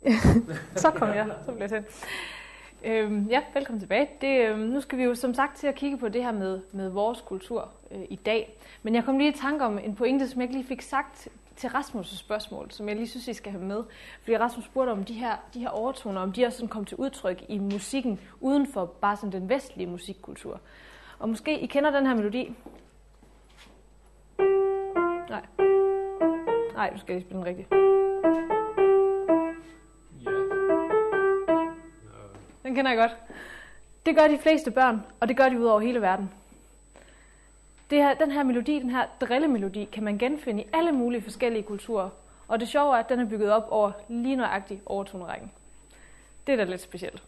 så kom jeg, så blev jeg sendt. Øhm, ja, velkommen tilbage. Det, øhm, nu skal vi jo som sagt til at kigge på det her med, med vores kultur øh, i dag. Men jeg kom lige i tanke om en pointe, som jeg ikke lige fik sagt til Rasmus' spørgsmål, som jeg lige synes, I skal have med. Fordi Rasmus spurgte om de her, de her overtoner, om de også sådan kom til udtryk i musikken, uden for bare sådan den vestlige musikkultur. Og måske I kender den her melodi. Nej. Nej, du skal lige spille den rigtigt. Den kender jeg godt. Det gør de fleste børn, og det gør de ud over hele verden. Det her, den her melodi, den her drillemelodi, kan man genfinde i alle mulige forskellige kulturer. Og det sjove er, at den er bygget op over lige nøjagtigt overtonerækken. Det er da lidt specielt.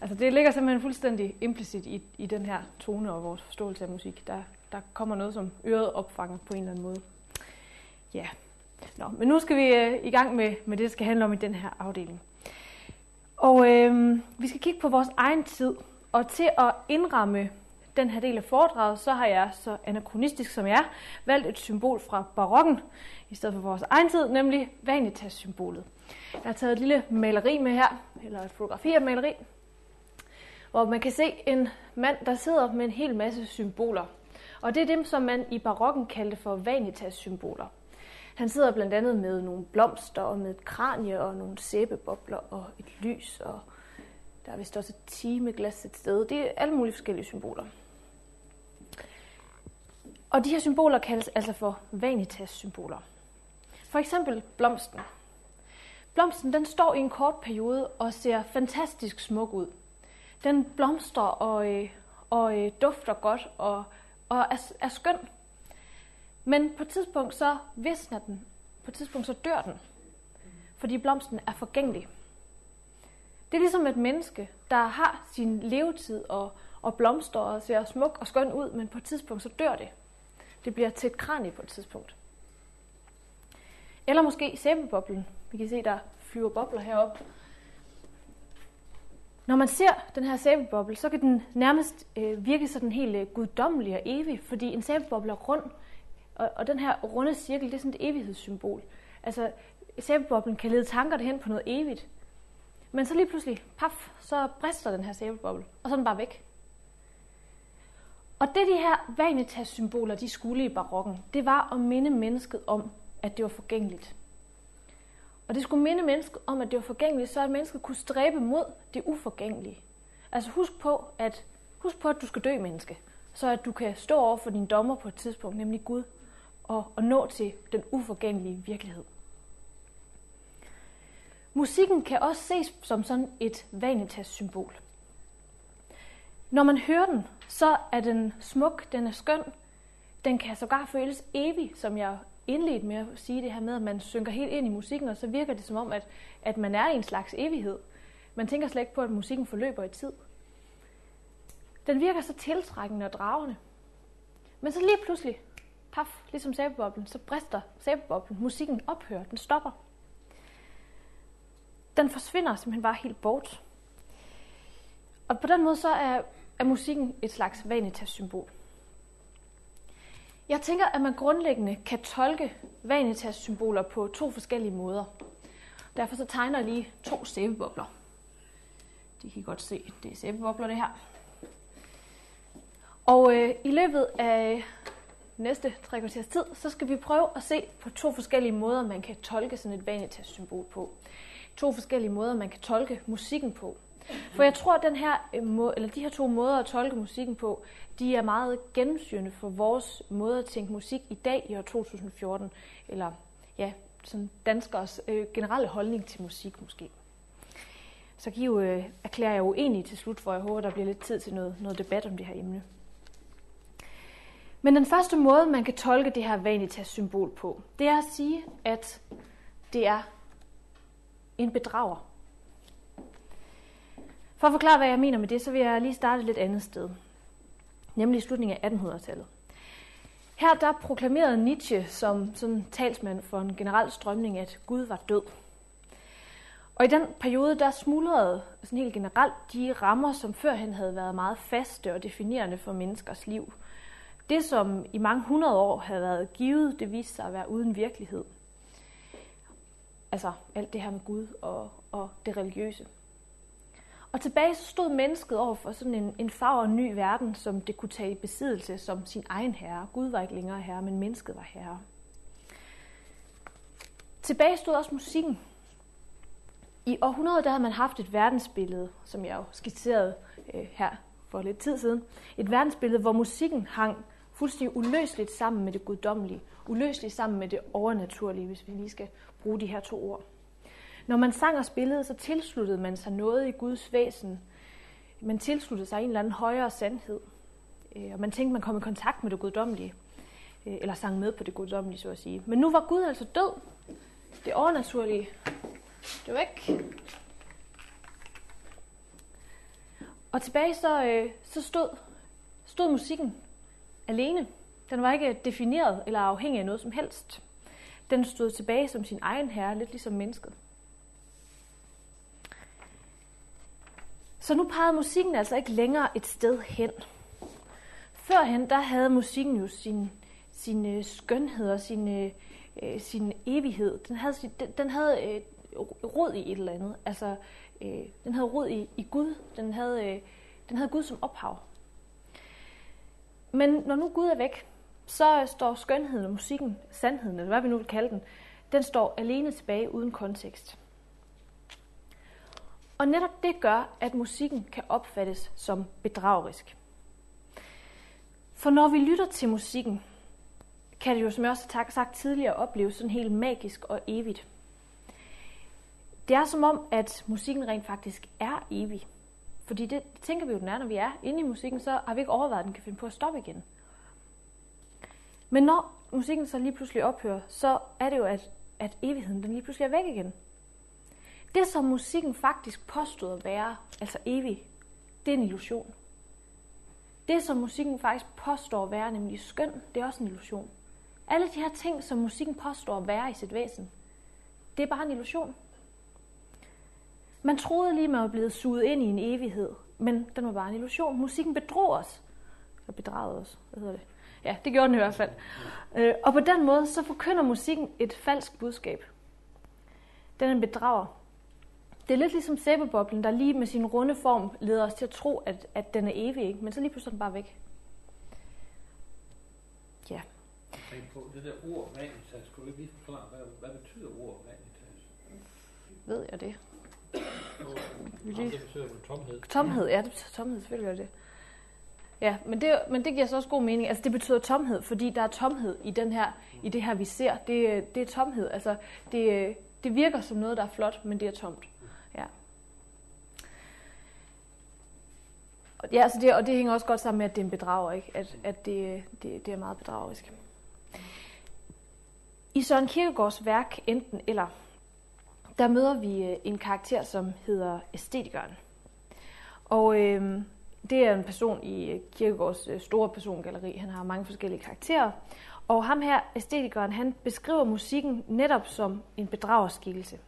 Altså det ligger simpelthen fuldstændig implicit i, i den her tone og vores forståelse af musik. Der, der kommer noget, som øret opfanger på en eller anden måde. Ja, Nå, men nu skal vi øh, i gang med, med det, der skal handle om i den her afdeling. Og øh, vi skal kigge på vores egen tid, og til at indramme den her del af foredraget, så har jeg, så anachronistisk som jeg er, valgt et symbol fra barokken, i stedet for vores egen tid, nemlig vanitas-symbolet. Jeg har taget et lille maleri med her, eller et fotografi af maleri, hvor man kan se en mand, der sidder med en hel masse symboler. Og det er dem, som man i barokken kaldte for vanitas-symboler. Han sidder blandt andet med nogle blomster og med et kranie og nogle sæbebobler og et lys og der er vist også et timeglas et sted. Det er alle mulige forskellige symboler. Og de her symboler kaldes altså for vanitas-symboler. For eksempel blomsten. Blomsten den står i en kort periode og ser fantastisk smuk ud. Den blomstrer og, øh, og, og dufter godt og, og er, er skøn. Men på et tidspunkt så visner den. På et tidspunkt så dør den. Fordi blomsten er forgængelig. Det er ligesom et menneske, der har sin levetid og, og blomster og ser smuk og skøn ud, men på et tidspunkt så dør det. Det bliver til et kranie på et tidspunkt. Eller måske sæbeboblen. Vi kan se, der flyver bobler heroppe. Når man ser den her sæbeboble, så kan den nærmest øh, virke sådan helt øh, guddommelig og evig, fordi en sæbeboble er rund, og, og den her runde cirkel, det er sådan et evighedssymbol. Altså, sæbeboblen kan lede tanker hen på noget evigt. Men så lige pludselig, paf, så brister den her sæbeboble, og så er den bare væk. Og det de her vanitas-symboler, de skulle i barokken, det var at minde mennesket om, at det var forgængeligt. Og det skulle minde mennesket om, at det var forgængeligt, så at mennesket kunne stræbe mod det uforgængelige. Altså husk på, at, husk på, at du skal dø, menneske, så at du kan stå over for din dommer på et tidspunkt, nemlig Gud, og, og nå til den uforgængelige virkelighed. Musikken kan også ses som sådan et vanitas-symbol. Når man hører den, så er den smuk, den er skøn, den kan sågar føles evig, som jeg indledte med at sige det her med, at man synker helt ind i musikken, og så virker det som om, at, at man er i en slags evighed. Man tænker slet ikke på, at musikken forløber i tid. Den virker så tiltrækkende og dragende. Men så lige pludselig, paf, ligesom sæbeboblen, så brister sæbeboblen. Musikken ophører, den stopper. Den forsvinder simpelthen bare helt bort. Og på den måde så er, er musikken et slags vanitas-symbol. Jeg tænker, at man grundlæggende kan tolke vanitas-symboler på to forskellige måder. Derfor så tegner jeg lige to sæbebobler. De kan I godt se, det er sæbebobler det her. Og øh, i løbet af næste tre kvarters tid, så skal vi prøve at se på to forskellige måder, man kan tolke sådan et vanitas-symbol på. To forskellige måder, man kan tolke musikken på. For jeg tror, at den her, øh, eller de her to måder at tolke musikken på, de er meget gennemsyrende for vores måde at tænke musik i dag i år 2014, eller ja, sådan danskers øh, generelle holdning til musik måske. Så giv, øh, erklærer jeg uenig til slut, for jeg håber, der bliver lidt tid til noget, noget debat om det her emne. Men den første måde, man kan tolke det her vanitas-symbol på, det er at sige, at det er en bedrager. For at forklare, hvad jeg mener med det, så vil jeg lige starte et lidt andet sted. Nemlig i slutningen af 1800-tallet. Her der proklamerede Nietzsche som sådan talsmand for en generel strømning, at Gud var død. Og i den periode, der smuldrede sådan helt generelt de rammer, som førhen havde været meget faste og definerende for menneskers liv. Det, som i mange hundrede år havde været givet, det viste sig at være uden virkelighed. Altså alt det her med Gud og, og det religiøse. Og tilbage så stod mennesket over for sådan en, en farver ny verden, som det kunne tage i besiddelse som sin egen herre. Gud var ikke længere herre, men mennesket var herre. Tilbage stod også musikken. I århundreder der havde man haft et verdensbillede, som jeg jo skitserede øh, her for lidt tid siden. Et verdensbillede, hvor musikken hang fuldstændig uløseligt sammen med det guddommelige. Uløseligt sammen med det overnaturlige, hvis vi lige skal bruge de her to ord. Når man sang og spillede, så tilsluttede man sig noget i Guds væsen. Man tilsluttede sig en eller anden højere sandhed. Øh, og man tænkte, man kom i kontakt med det guddommelige. Øh, eller sang med på det guddommelige, så at sige. Men nu var Gud altså død. Det overnaturlige. Det var væk. Og tilbage så, øh, så stod, stod musikken alene. Den var ikke defineret eller afhængig af noget som helst. Den stod tilbage som sin egen herre, lidt ligesom mennesket. Så nu pegede musikken altså ikke længere et sted hen. Førhen, der havde musikken jo sin, sin øh, skønhed og sin, øh, øh sin evighed. Den havde, den, den havde øh, rod i et eller andet. Altså, øh, den havde rod i, i Gud. Den havde, øh, den havde Gud som ophav. Men når nu Gud er væk, så står skønheden og musikken, sandheden, eller hvad vi nu vil kalde den, den står alene tilbage uden kontekst. Og netop det gør, at musikken kan opfattes som bedragerisk. For når vi lytter til musikken, kan det jo, som jeg også har sagt tidligere, opleves sådan helt magisk og evigt. Det er som om, at musikken rent faktisk er evig. Fordi det tænker vi jo, den er, når vi er inde i musikken, så har vi ikke overvejet, at den kan finde på at stoppe igen. Men når musikken så lige pludselig ophører, så er det jo, at, at evigheden den lige pludselig er væk igen. Det, som musikken faktisk påstod at være, altså evig, det er en illusion. Det, som musikken faktisk påstår at være, nemlig skøn, det er også en illusion. Alle de her ting, som musikken påstår at være i sit væsen, det er bare en illusion. Man troede lige, man var blevet suget ind i en evighed, men den var bare en illusion. Musikken bedrog os. Eller bedragede os, hvad hedder det? Ja, det gjorde den i hvert fald. Øh, og på den måde, så forkynder musikken et falsk budskab. Den er bedrager. Det er lidt ligesom sæbeboblen, der lige med sin runde form leder os til at tro, at, at den er evig, ikke? men så lige pludselig er den bare væk. Ja. På det der ord vanitas, skulle du lige forklare, hvad, hvad betyder ord vanitas? Ved jeg det? Det betyder tomhed. Tomhed, ja, det betyder tomhed, selvfølgelig gør det. Ja, men det, men det giver så også god mening. Altså det betyder tomhed, fordi der er tomhed i, den her, i det her, vi ser. Det, det er tomhed. Altså det, det virker som noget, der er flot, men det er tomt. Ja. Ja, altså det, og det hænger også godt sammen med, at det er en bedrager, ikke? At, at det, det, det er meget bedragerisk. I Søren Kierkegaards værk Enten eller, der møder vi øh, en karakter, som hedder æstetikeren. Og øh, det er en person i Kirkegaards Kierkegaards øh, store persongalleri. Han har mange forskellige karakterer. Og ham her, æstetikeren, han beskriver musikken netop som en bedragerskikkelse.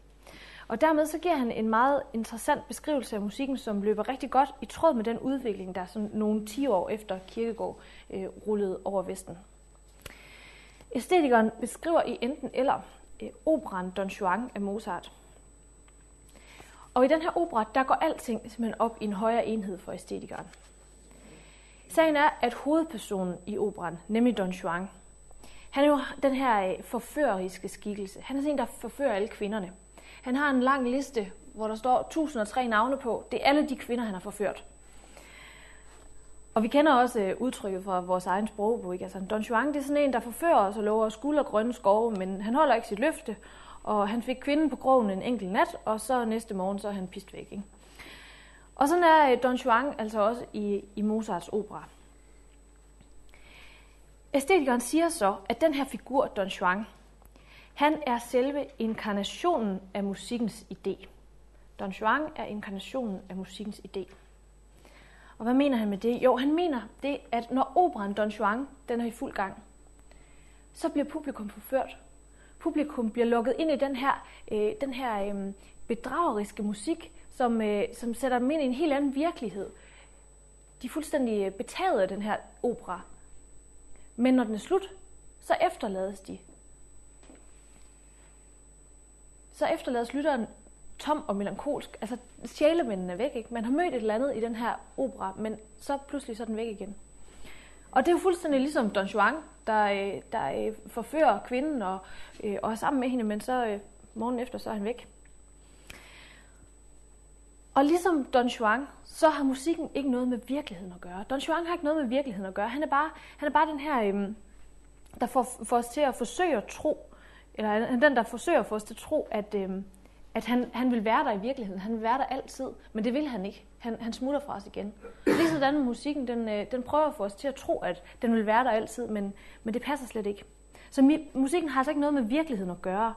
Og dermed så giver han en meget interessant beskrivelse af musikken, som løber rigtig godt i tråd med den udvikling, der sådan nogle 10 år efter Kierkegaard øh, rullede over Vesten. Æstetikeren beskriver i enten eller øh, operan Don Juan af Mozart. Og i den her opera, der går alting simpelthen op i en højere enhed for æstetikeren. Sagen er, at hovedpersonen i operan, nemlig Don Juan, han er jo den her øh, forføreriske skikkelse. Han er sådan en, der forfører alle kvinderne. Han har en lang liste, hvor der står 1003 navne på. Det er alle de kvinder, han har forført. Og vi kender også øh, udtrykket fra vores egen sprogbog. Ikke? Altså, Don Juan det er sådan en, der forfører os og lover skuld og grønne skove, men han holder ikke sit løfte. Og han fik kvinden på krogen en enkelt nat, og så næste morgen så er han pist væk. Ikke? Og sådan er øh, Don Juan altså også i, i Mozarts opera. Æstetikeren siger så, at den her figur, Don Juan, han er selve inkarnationen af musikkens idé. Don Juan er inkarnationen af musikkens idé. Og hvad mener han med det? Jo, han mener det, at når operan Don Juan den er i fuld gang, så bliver publikum forført. Publikum bliver lukket ind i den her, øh, den her øh, bedrageriske musik, som, øh, som sætter dem ind i en helt anden virkelighed. De er fuldstændig øh, betaget af den her opera. Men når den er slut, så efterlades de så efterlades lytteren tom og melankolsk. Altså, sjælemændene er væk, ikke? Man har mødt et eller andet i den her opera, men så pludselig så er den væk igen. Og det er jo fuldstændig ligesom Don Juan, der, øh, der øh, forfører kvinden og, øh, og er sammen med hende, men så morgen efter, så er han væk. Og ligesom Don Juan, så har musikken ikke noget med virkeligheden at gøre. Don Juan har ikke noget med virkeligheden at gøre. Han er bare, han er bare den her, øhm, der får, får os til at forsøge at tro, eller han den, der forsøger at få os til at tro, at, øhm, at han, han vil være der i virkeligheden. Han vil være der altid, men det vil han ikke. Han, han smutter fra os igen. Ligesådan med musikken, den, øh, den prøver at få os til at tro, at den vil være der altid, men, men det passer slet ikke. Så mi, musikken har altså ikke noget med virkeligheden at gøre.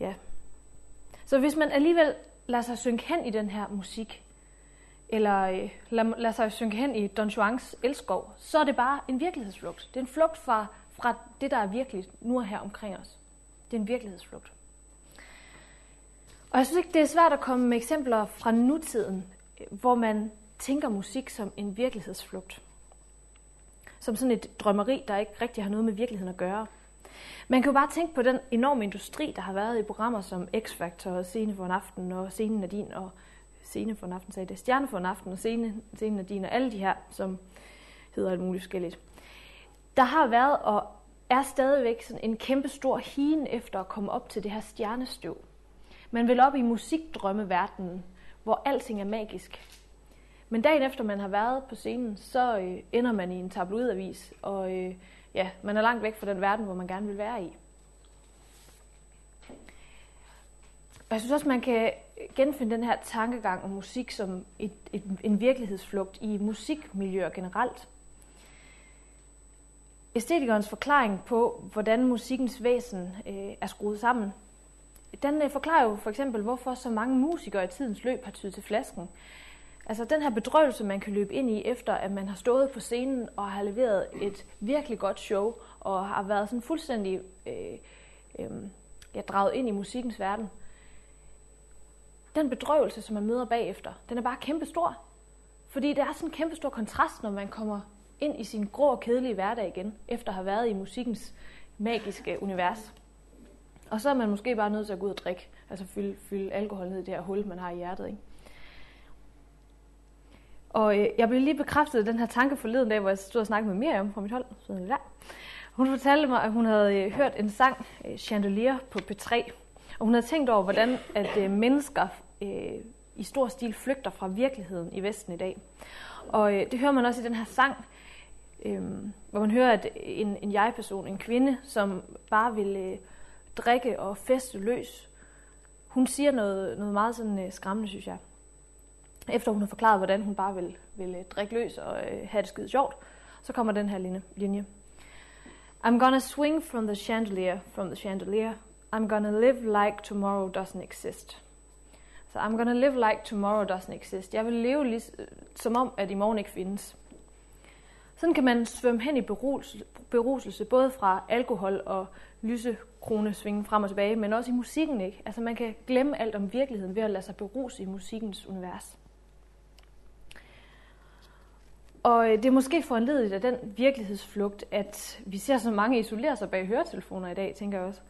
Ja. Så hvis man alligevel lader sig synke hen i den her musik, eller øh, lader, lad sig synke hen i Don Juans elskov, så er det bare en virkelighedsflugt. Det er en flugt fra, fra det, der er virkeligt nu og her omkring os. Det er en virkelighedsflugt. Og jeg synes ikke, det er svært at komme med eksempler fra nutiden, hvor man tænker musik som en virkelighedsflugt. Som sådan et drømmeri, der ikke rigtig har noget med virkeligheden at gøre. Man kan jo bare tænke på den enorme industri, der har været i programmer som X-Factor og Scene for en aften og Scenen er din og Scene for en aften sagde det, Stjerne for en aften og Scene, Scenen er din og alle de her, som hedder alt muligt forskelligt. Der har været og er stadigvæk sådan en kæmpe stor hien efter at komme op til det her stjernestøv. Man vil op i musikdrømmeverdenen, hvor alting er magisk. Men dagen efter man har været på scenen, så øh, ender man i en tabloidavis, og øh, ja, man er langt væk fra den verden, hvor man gerne vil være i. Og jeg synes også, man kan genfinde den her tankegang om musik som et, et, en virkelighedsflugt i musikmiljøer generelt. Æstetikernes forklaring på, hvordan musikkens væsen øh, er skruet sammen, den øh, forklarer jo for eksempel, hvorfor så mange musikere i tidens løb har tydet til flasken. Altså den her bedrøvelse, man kan løbe ind i, efter at man har stået på scenen og har leveret et virkelig godt show, og har været sådan fuldstændig øh, øh, ja, draget ind i musikkens verden. Den bedrøvelse, som man møder bagefter, den er bare kæmpe stor. Fordi det er sådan en kæmpe stor kontrast, når man kommer ind i sin grå og kedelige hverdag igen, efter at have været i musikkens magiske univers. Og så er man måske bare nødt til at gå ud og drikke, altså fylde, fylde alkohol ned i det her hul, man har i hjertet. Ikke? Og øh, jeg blev lige bekræftet af den her tanke forleden dag, hvor jeg stod og snakkede med Miriam fra mit hold. Så der. Hun fortalte mig, at hun havde øh, hørt en sang, øh, Chandelier, på P3. Og hun havde tænkt over, hvordan at øh, mennesker øh, i stor stil flygter fra virkeligheden i Vesten i dag. Og øh, det hører man også i den her sang, øh, hvor man hører, at en, en jeg-person, en kvinde, som bare vil øh, drikke og feste løs, hun siger noget, noget meget sådan øh, skræmmende, synes jeg efter hun har forklaret, hvordan hun bare vil, vil øh, drikke løs og øh, have det skide sjovt, så kommer den her linje. I'm gonna swing from the chandelier, from the chandelier. I'm gonna live like tomorrow doesn't exist. Så I'm gonna live like tomorrow doesn't exist. Jeg vil leve lige, som om, at i morgen ikke findes. Sådan kan man svømme hen i beruselse, beruselse både fra alkohol og lyse kronesvingen frem og tilbage, men også i musikken. ikke. Altså man kan glemme alt om virkeligheden ved at lade sig beruse i musikkens univers. Og øh, det er måske foranledet af den virkelighedsflugt, at vi ser så mange isolere sig bag høretelefoner i dag, tænker jeg også.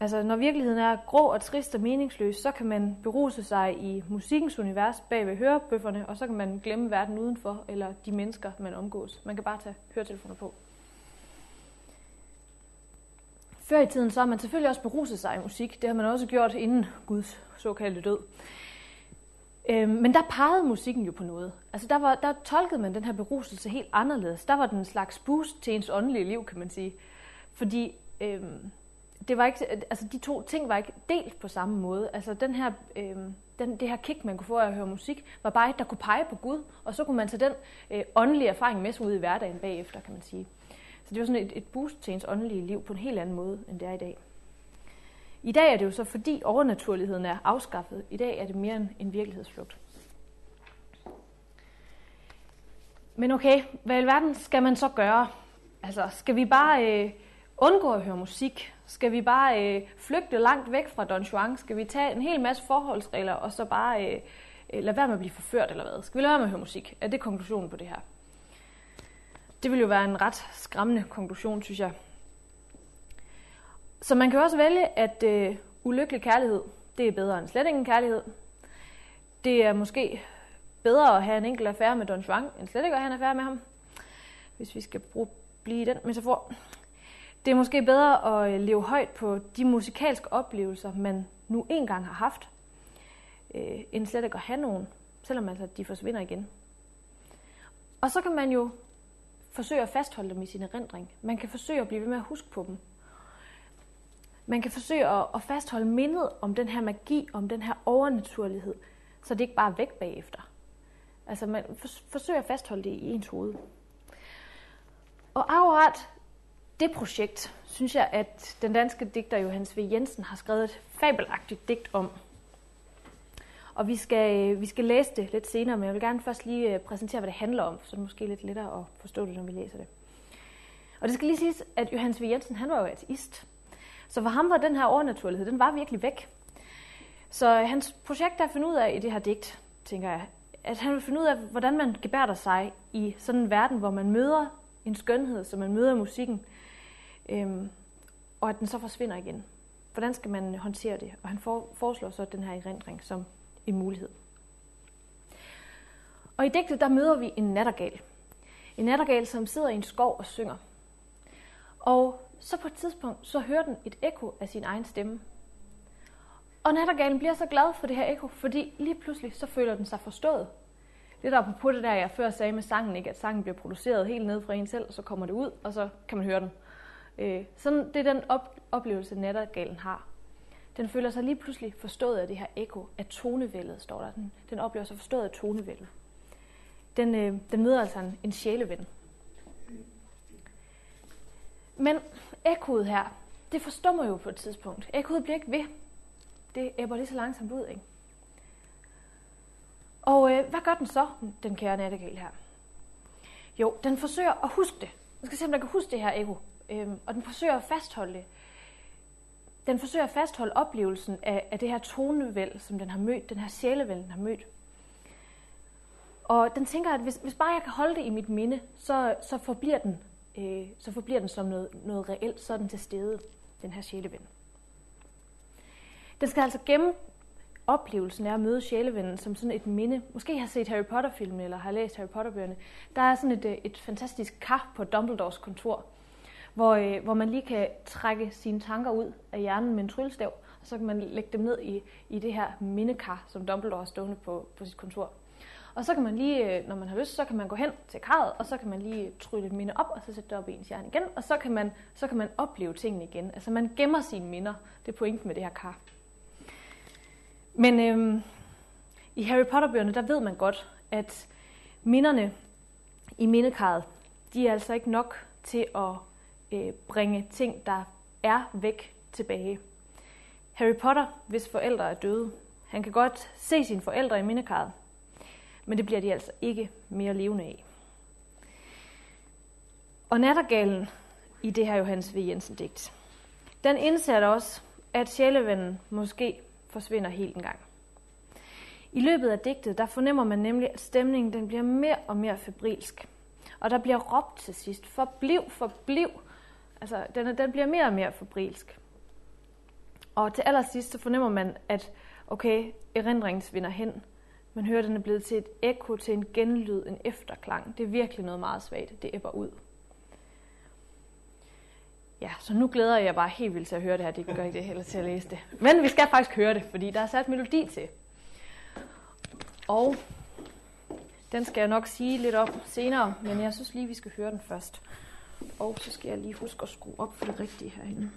Altså, når virkeligheden er grå og trist og meningsløs, så kan man beruse sig i musikkens univers bag ved hørebøfferne, og så kan man glemme verden udenfor, eller de mennesker, man omgås. Man kan bare tage høretelefoner på. Før i tiden så har man selvfølgelig også beruset sig i musik. Det har man også gjort inden Guds såkaldte død. Øhm, men der pegede musikken jo på noget. Altså der, var, der tolkede man den her beruselse helt anderledes. Der var den en slags boost til ens åndelige liv, kan man sige. Fordi øhm, det var ikke, altså de to ting var ikke delt på samme måde. Altså den her, øhm, den, det her kick, man kunne få af at høre musik, var bare et, der kunne pege på Gud, og så kunne man tage den øh, åndelige erfaring med sig ud i hverdagen bagefter, kan man sige. Så det var sådan et, et boost til ens åndelige liv på en helt anden måde, end det er i dag. I dag er det jo så, fordi overnaturligheden er afskaffet. I dag er det mere en, en virkelighedsflugt. Men okay, hvad i alverden skal man så gøre? Altså, skal vi bare øh, undgå at høre musik? Skal vi bare øh, flygte langt væk fra Don Juan? Skal vi tage en hel masse forholdsregler og så bare øh, øh lade være med at blive forført eller hvad? Skal vi lade være med at høre musik? Er det konklusionen på det her? Det vil jo være en ret skræmmende konklusion, synes jeg. Så man kan også vælge, at øh, ulykkelig kærlighed, det er bedre end slet ingen kærlighed. Det er måske bedre at have en enkelt affære med Don Juan, end slet ikke at have en affære med ham. Hvis vi skal bruge, blive i den metafor. Det er måske bedre at øh, leve højt på de musikalske oplevelser, man nu engang har haft, øh, end slet ikke at have nogen, selvom altså de forsvinder igen. Og så kan man jo forsøge at fastholde dem i sin erindring. Man kan forsøge at blive ved med at huske på dem. Man kan forsøge at, fastholde mindet om den her magi, om den her overnaturlighed, så det ikke bare er væk bagefter. Altså man forsøger at fastholde det i ens hoved. Og akkurat det projekt, synes jeg, at den danske digter Johannes V. Jensen har skrevet et fabelagtigt digt om. Og vi skal, øh, vi skal læse det lidt senere, men jeg vil gerne først lige øh, præsentere, hvad det handler om, så det er måske lidt lettere at forstå det, når vi læser det. Og det skal lige siges, at Johannes V. Jensen, han var jo ateist. Så for ham var den her overnaturlighed, den var virkelig væk. Så hans projekt er at finde ud af i det her digt, tænker jeg, at han vil finde ud af, hvordan man gebærder sig i sådan en verden, hvor man møder en skønhed, som man møder musikken, øhm, og at den så forsvinder igen. Hvordan skal man håndtere det? Og han foreslår så den her erindring som en mulighed. Og i digtet, der møder vi en nattergal. En nattergal, som sidder i en skov og synger. Og så på et tidspunkt, så hører den et ekko af sin egen stemme. Og nattergalen bliver så glad for det her ekko, fordi lige pludselig så føler den sig forstået. Lidt på det der, jeg før sagde med sangen, ikke? at sangen bliver produceret helt ned fra en selv, og så kommer det ud, og så kan man høre den. Øh, sådan, det er den op- oplevelse, nattergalen har. Den føler sig lige pludselig forstået af det her ekko, af tonevældet, står der. Den, den oplever sig forstået af tonevældet. Den, øh, den møder altså en, en sjæleven. Men ekkoet her, det forstummer jo på et tidspunkt. Ekkoet bliver ikke ved. Det æbber lige så langsomt ud, ikke? Og øh, hvad gør den så, den kære nattegal her? Jo, den forsøger at huske det. Den skal se, om den kan huske det her ekko. Øhm, og den forsøger at fastholde det. Den forsøger at fastholde oplevelsen af, af det her tonevæld, som den har mødt, den her sjælevæld, den har mødt. Og den tænker, at hvis, hvis bare jeg kan holde det i mit minde, så, så, forbliver, den, øh, så forbliver den som noget, noget reelt, så er den til stede, den her sjæleven. Den skal altså gemme oplevelsen af at møde sjælevennen som sådan et minde. Måske har set Harry Potter-filmen eller har læst Harry Potter-bøgerne. Der er sådan et, øh, et fantastisk kar på Dumbledores kontor, hvor, øh, hvor man lige kan trække sine tanker ud af hjernen med en tryllestav, og så kan man lægge dem ned i, i det her mindekar, som Dumbledore har stående på, på sit kontor. Og så kan man lige, øh, når man har lyst, så kan man gå hen til karret, og så kan man lige trylle et minde op, og så sætte det op i ens hjerne igen, og så kan man, så kan man opleve tingene igen. Altså man gemmer sine minder. Det er pointen med det her kar. Men øhm, i Harry Potter-bøgerne, der ved man godt, at minderne i mindekarret, de er altså ikke nok til at øh, bringe ting, der er væk tilbage. Harry Potter, hvis forældre er døde, han kan godt se sine forældre i mindekarret, men det bliver de altså ikke mere levende af. Og nattergalen i det her Johannes V. Jensen digt, den indser også, at sjælevennen måske forsvinder helt en gang. I løbet af digtet, der fornemmer man nemlig, at stemningen den bliver mere og mere febrilsk. Og der bliver råbt til sidst, forbliv, forbliv. Altså, den, den bliver mere og mere fabrilsk. Og til allersidst, så fornemmer man, at okay, erindringen svinder hen. Man hører, at den er blevet til et ekko, til en genlyd, en efterklang. Det er virkelig noget meget svagt. Det æbber ud. Ja, så nu glæder jeg bare helt vildt til at høre det her. Det gør ikke det heller til at læse det. Men vi skal faktisk høre det, fordi der er sat melodi til. Og den skal jeg nok sige lidt om senere, men jeg synes lige, vi skal høre den først. Og så skal jeg lige huske at skrue op for det rigtige herinde.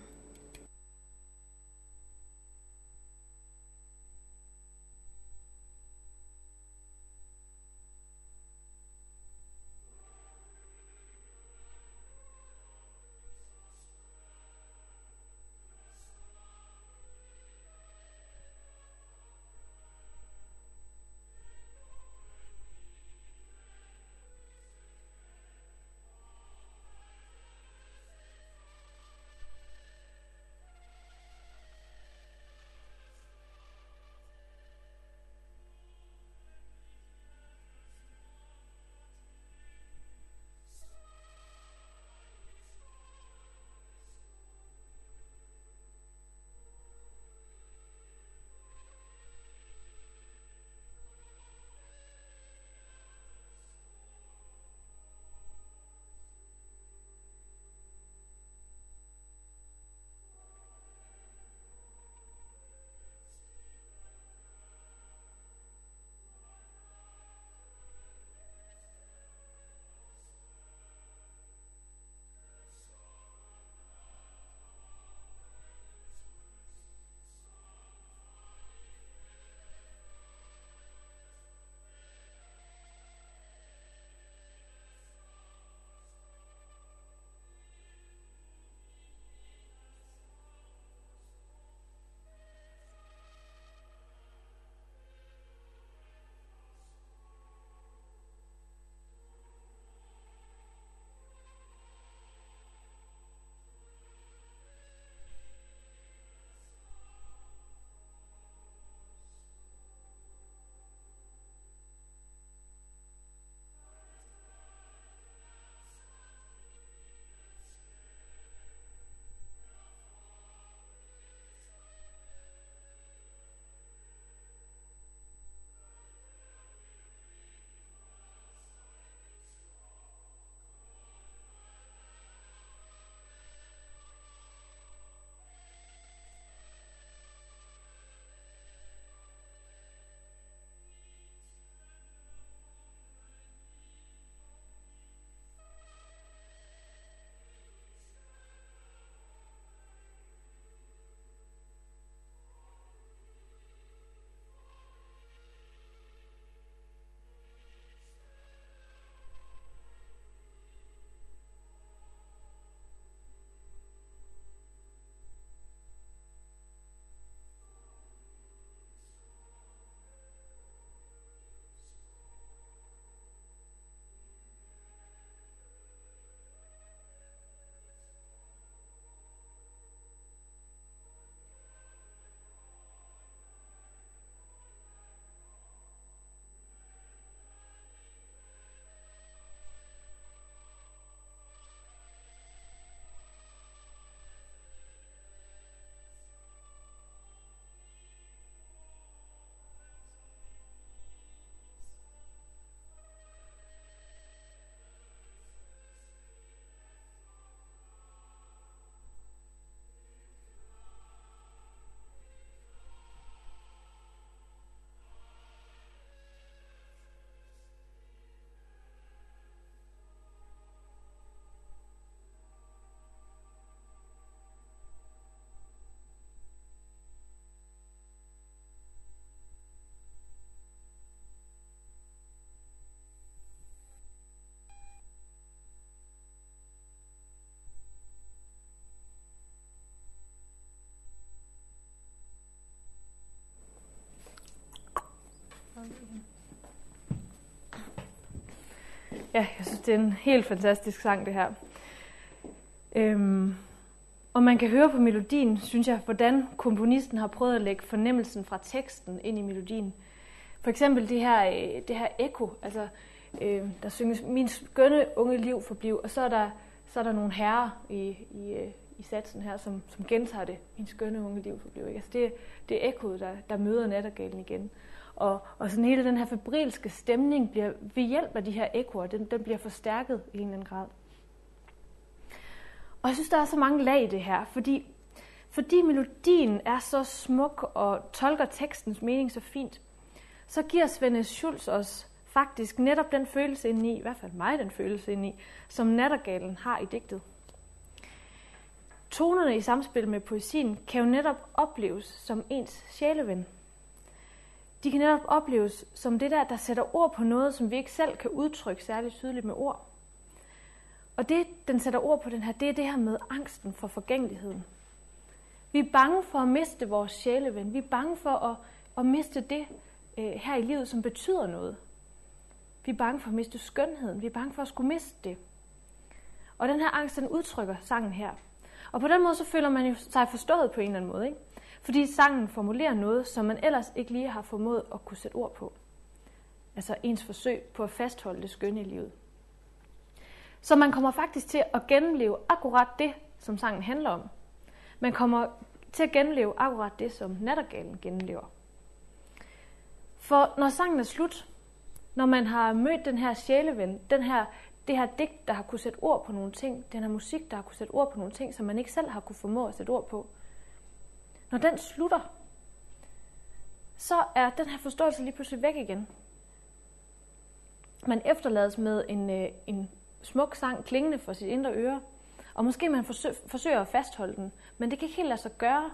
Ja, jeg synes, det er en helt fantastisk sang, det her. Øhm, og man kan høre på melodien, synes jeg, hvordan komponisten har prøvet at lægge fornemmelsen fra teksten ind i melodien. For eksempel det her, øh, det her ekko, altså øh, der synges min skønne unge liv forbliv, og så er der, så er der nogle herrer i, i, øh, i satsen her, som, som gentager det, min skønne unge liv forbliv. Ikke? Altså det, det er ekkoet, der, der møder nattergalen igen. Og, og sådan hele den her febrilske stemning bliver ved hjælp af de her ekkoer, den, den bliver forstærket i en eller anden grad. Og jeg synes, der er så mange lag i det her, fordi, fordi melodien er så smuk og tolker tekstens mening så fint, så giver Svende Schulz os faktisk netop den følelse ind i, i hvert fald mig den følelse ind i, som nattergalen har i digtet. Tonerne i samspil med poesien kan jo netop opleves som ens sjæleven. De kan netop opleves som det der, der sætter ord på noget, som vi ikke selv kan udtrykke særligt tydeligt med ord. Og det, den sætter ord på den her, det er det her med angsten for forgængeligheden. Vi er bange for at miste vores sjæleven. Vi er bange for at, at miste det øh, her i livet, som betyder noget. Vi er bange for at miste skønheden. Vi er bange for at skulle miste det. Og den her angst, den udtrykker sangen her. Og på den måde, så føler man jo sig forstået på en eller anden måde. Ikke? Fordi sangen formulerer noget, som man ellers ikke lige har formået at kunne sætte ord på. Altså ens forsøg på at fastholde det skønne i livet. Så man kommer faktisk til at gennemleve akkurat det, som sangen handler om. Man kommer til at gennemleve akkurat det, som nattergalen gennemlever. For når sangen er slut, når man har mødt den her sjæleven, den her, det her digt, der har kunne sætte ord på nogle ting, den her musik, der har kunne sætte ord på nogle ting, som man ikke selv har kunne formå at sætte ord på, når den slutter, så er den her forståelse lige pludselig væk igen. Man efterlades med en, øh, en smuk sang klingende for sit indre øre, og måske man forsøger, forsøger at fastholde den, men det kan ikke helt lade sig gøre.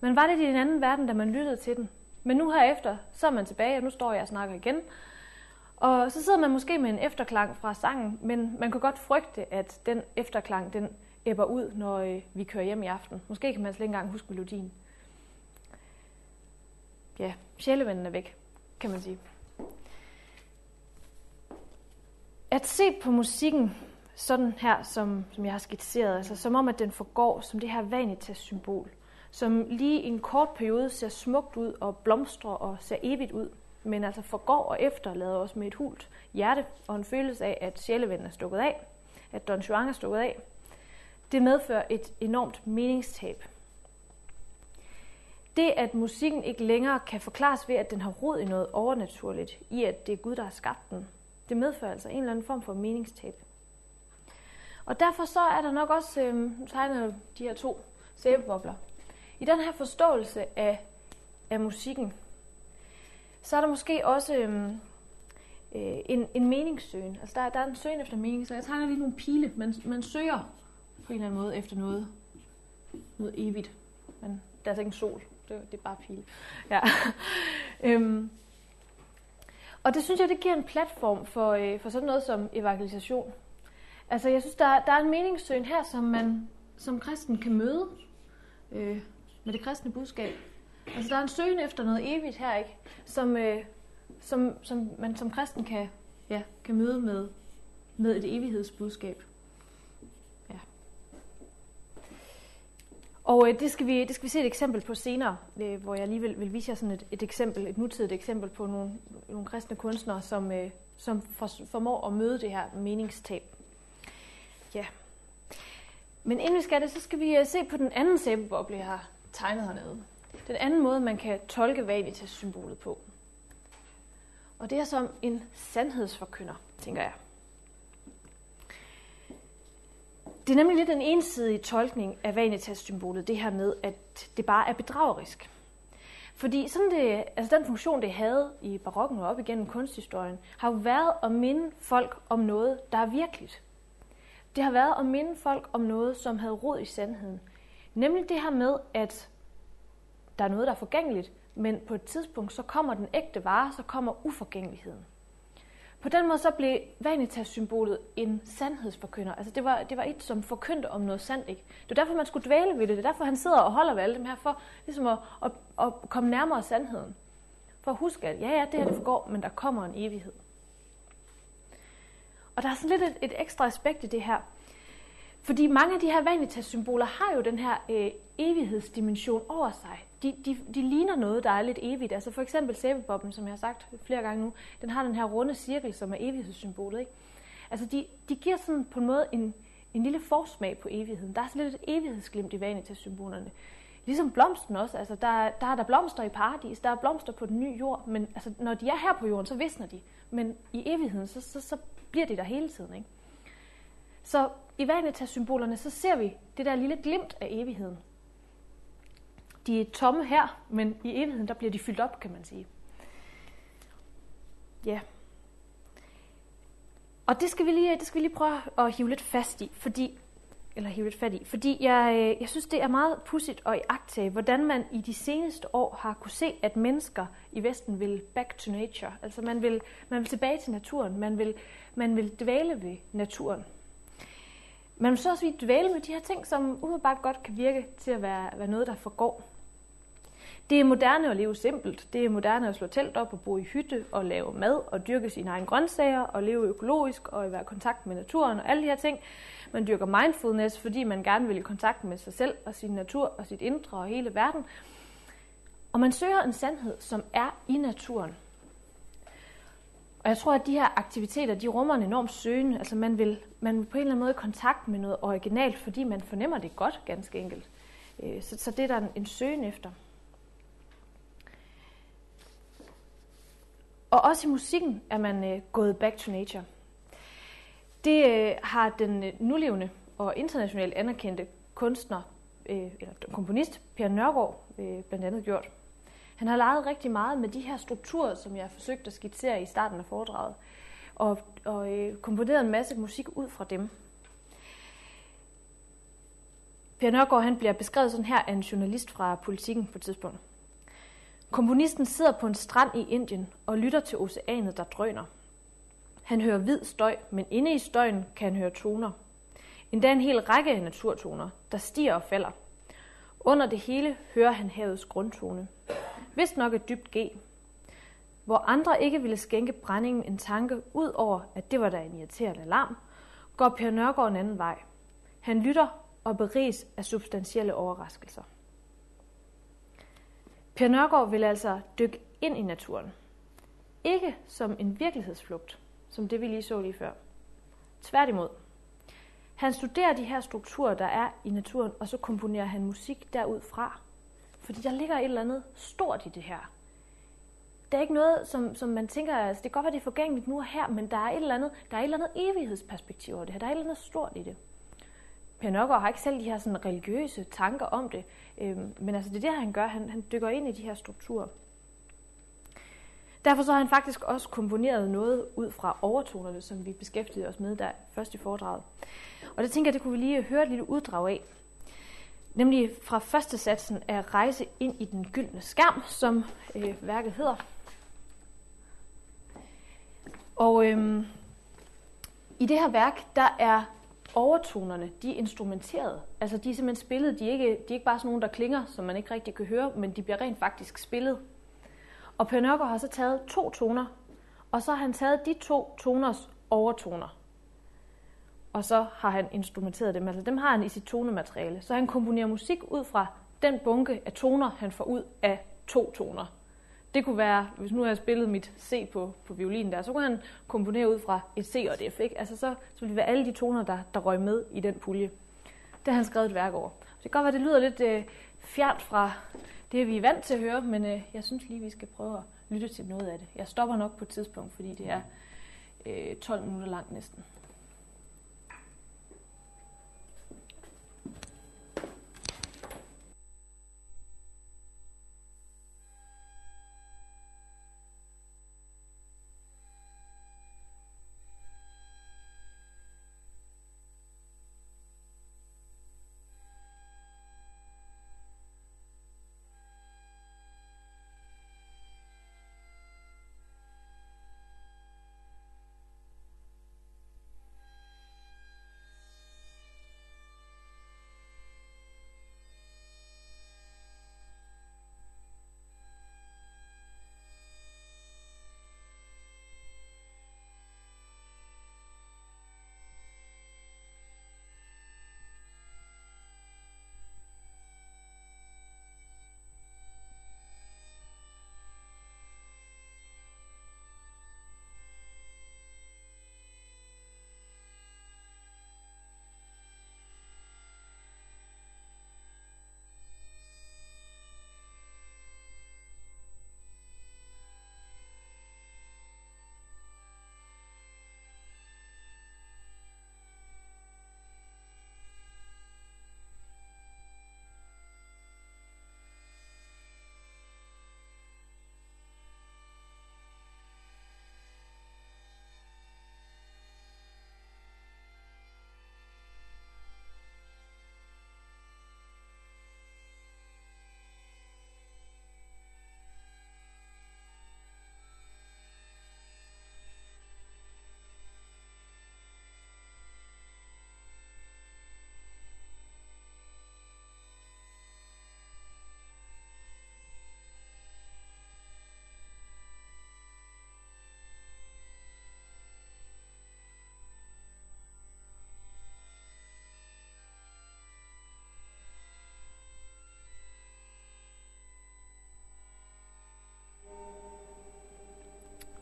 Man var lidt i en anden verden, da man lyttede til den. Men nu herefter, så er man tilbage, og nu står jeg og snakker igen. Og så sidder man måske med en efterklang fra sangen, men man kan godt frygte, at den efterklang, den æbber ud, når øh, vi kører hjem i aften. Måske kan man slet ikke engang huske melodien. Ja, sjælevennen er væk, kan man sige. At se på musikken sådan her, som, som jeg har skitseret, altså som om, at den forgår som det her vanitas-symbol, som lige i en kort periode ser smukt ud og blomstrer og ser evigt ud, men altså forgår og efterlader os med et hult hjerte og en følelse af, at sjælevennen er stukket af, at Don Juan er stukket af. Det medfører et enormt meningstab. Det, at musikken ikke længere kan forklares ved, at den har rod i noget overnaturligt, i at det er Gud, der har skabt den, det medfører altså en eller anden form for meningstab. Og derfor så er der nok også, øh, nu tegner de her to sæbebobler, i den her forståelse af, af musikken, så er der måske også øhm, øh, en, en meningssøgen. Altså der, der er en søgen efter mening, så jeg tegner lige nogle pile. Man, man søger på en eller anden måde efter noget, noget evigt. Men der er altså ikke en sol, det, det er bare pile. Ja. øhm, og det synes jeg, det giver en platform for, øh, for sådan noget som evangelisation. Altså jeg synes, der, der er en meningssøgen her, som man som kristen kan møde øh, med det kristne budskab. Altså der er en søgen efter noget evigt her, ikke? Som, øh, som, som man som kristen kan, ja, kan møde med, med et evighedsbudskab. Ja. Og øh, det, skal vi, det skal vi se et eksempel på senere, øh, hvor jeg lige vil, vil vise jer sådan et, et eksempel, et nutidigt eksempel på nogle, nogle kristne kunstnere, som, øh, som for, formår at møde det her meningstab. Ja. Men inden vi skal det, så skal vi øh, se på den anden sæbeboble, jeg har tegnet hernede. Den anden måde, man kan tolke vanitas-symbolet på. Og det er som en sandhedsforkynder, tænker jeg. Det er nemlig lidt en ensidig tolkning af vanitas-symbolet, det her med, at det bare er bedragerisk. Fordi sådan det, altså den funktion, det havde i barokken og op igennem kunsthistorien, har jo været at minde folk om noget, der er virkeligt. Det har været at minde folk om noget, som havde rod i sandheden. Nemlig det her med, at der er noget, der er forgængeligt, men på et tidspunkt, så kommer den ægte vare, så kommer uforgængeligheden. På den måde så blev Vanitas-symbolet en sandhedsforkynder. Altså det var, det var et, som forkyndte om noget sandt. Ikke? Det er derfor, man skulle dvæle ved det. Det er derfor, han sidder og holder ved alle dem her, for ligesom at, at, at komme nærmere sandheden. For at huske, at ja, ja, det her det forgår, men der kommer en evighed. Og der er sådan lidt et, et ekstra aspekt i det her. Fordi mange af de her vanitas-symboler har jo den her øh, evighedsdimension over sig. De, de, de ligner noget, der er lidt evigt. Altså for eksempel sæbebobben, som jeg har sagt flere gange nu, den har den her runde cirkel, som er evighedssymbolet. Ikke? Altså de, de giver sådan på en måde en, en lille forsmag på evigheden. Der er sådan lidt et evighedsglimt i vanitas-symbolerne. Ligesom blomsten også. Altså der, der er der blomster i paradis, der er blomster på den nye jord, men altså, når de er her på jorden, så visner de. Men i evigheden, så, så, så bliver de der hele tiden. Ikke? Så i Vanitas-symbolerne, så ser vi det der lille glimt af evigheden. De er tomme her, men i evigheden, der bliver de fyldt op, kan man sige. Ja. Og det skal vi lige, det skal vi lige prøve at hive lidt fast i, fordi eller hive lidt fat i, fordi jeg, øh, jeg synes, det er meget pudsigt at iagtage, hvordan man i de seneste år har kunne se, at mennesker i Vesten vil back to nature. Altså man vil, man vil tilbage til naturen, man vil, man vil dvæle ved naturen. Man vil så også dvæle med de her ting, som umiddelbart godt kan virke til at være, være noget, der forgår. Det er moderne at leve simpelt. Det er moderne at slå telt op og bo i hytte og lave mad og dyrke sine egne grøntsager og leve økologisk og være i kontakt med naturen og alle de her ting. Man dyrker mindfulness, fordi man gerne vil i kontakt med sig selv og sin natur og sit indre og hele verden. Og man søger en sandhed, som er i naturen. Og jeg tror, at de her aktiviteter, de rummer en enorm søgen. Altså man vil, man vil på en eller anden måde i kontakt med noget originalt, fordi man fornemmer det godt, ganske enkelt. Øh, så, så det er der en søgen efter. Og også i musikken er man øh, gået back to nature. Det øh, har den øh, nulevende og internationalt anerkendte kunstner, øh, eller komponist, Per Nørgaard, øh, blandt andet gjort. Han har leget rigtig meget med de her strukturer, som jeg forsøgte at skitsere i starten af foredraget, og, og øh, komponeret en masse musik ud fra dem. Per Nørgaard han bliver beskrevet sådan her af en journalist fra Politiken på et tidspunkt. Komponisten sidder på en strand i Indien og lytter til oceanet, der drøner. Han hører hvid støj, men inde i støjen kan han høre toner. Endda en hel række af naturtoner, der stiger og falder. Under det hele hører han havets grundtone. Vist nok et dybt G. Hvor andre ikke ville skænke brændingen en tanke, ud over at det var da en irriterende alarm, går Per Nørgaard en anden vej. Han lytter og beriges af substantielle overraskelser. Per Nørgaard vil altså dykke ind i naturen. Ikke som en virkelighedsflugt, som det vi lige så lige før. Tværtimod. Han studerer de her strukturer, der er i naturen, og så komponerer han musik derudfra. Fordi der ligger et eller andet stort i det her. Der er ikke noget, som, som man tænker, altså det kan godt være, det er forgængeligt nu og her, men der er et eller andet, der er et eller andet evighedsperspektiv over det her. Der er et eller andet stort i det. Per Nørgaard har ikke selv de her sådan religiøse tanker om det, øhm, men altså det er det, han gør. Han, han dykker ind i de her strukturer. Derfor så har han faktisk også komponeret noget ud fra overtonerne, som vi beskæftigede os med der først i foredraget. Og det tænker jeg, det kunne vi lige høre et lille uddrag af. Nemlig fra første satsen af Rejse ind i den gyldne skærm, som øh, værket hedder. Og øhm, i det her værk, der er overtonerne, de er instrumenteret. Altså de er simpelthen spillet, de er, ikke, de er ikke bare sådan nogle, der klinger, som man ikke rigtig kan høre, men de bliver rent faktisk spillet. Og Per har så taget to toner, og så har han taget de to toners overtoner. Og så har han instrumenteret dem, altså dem har han i sit tonemateriale. Så han komponerer musik ud fra den bunke af toner, han får ud af to toner. Det kunne være, hvis nu har jeg spillet mit C på, på violinen der, så kunne han komponere ud fra et C og et F. Ikke? Altså så, så ville det være alle de toner, der, der røg med i den pulje. Det har han skrevet et værk over. Det kan godt være, det lyder lidt øh, fjernt fra det, vi er vant til at høre, men øh, jeg synes lige, vi skal prøve at lytte til noget af det. Jeg stopper nok på et tidspunkt, fordi det er øh, 12 minutter langt næsten.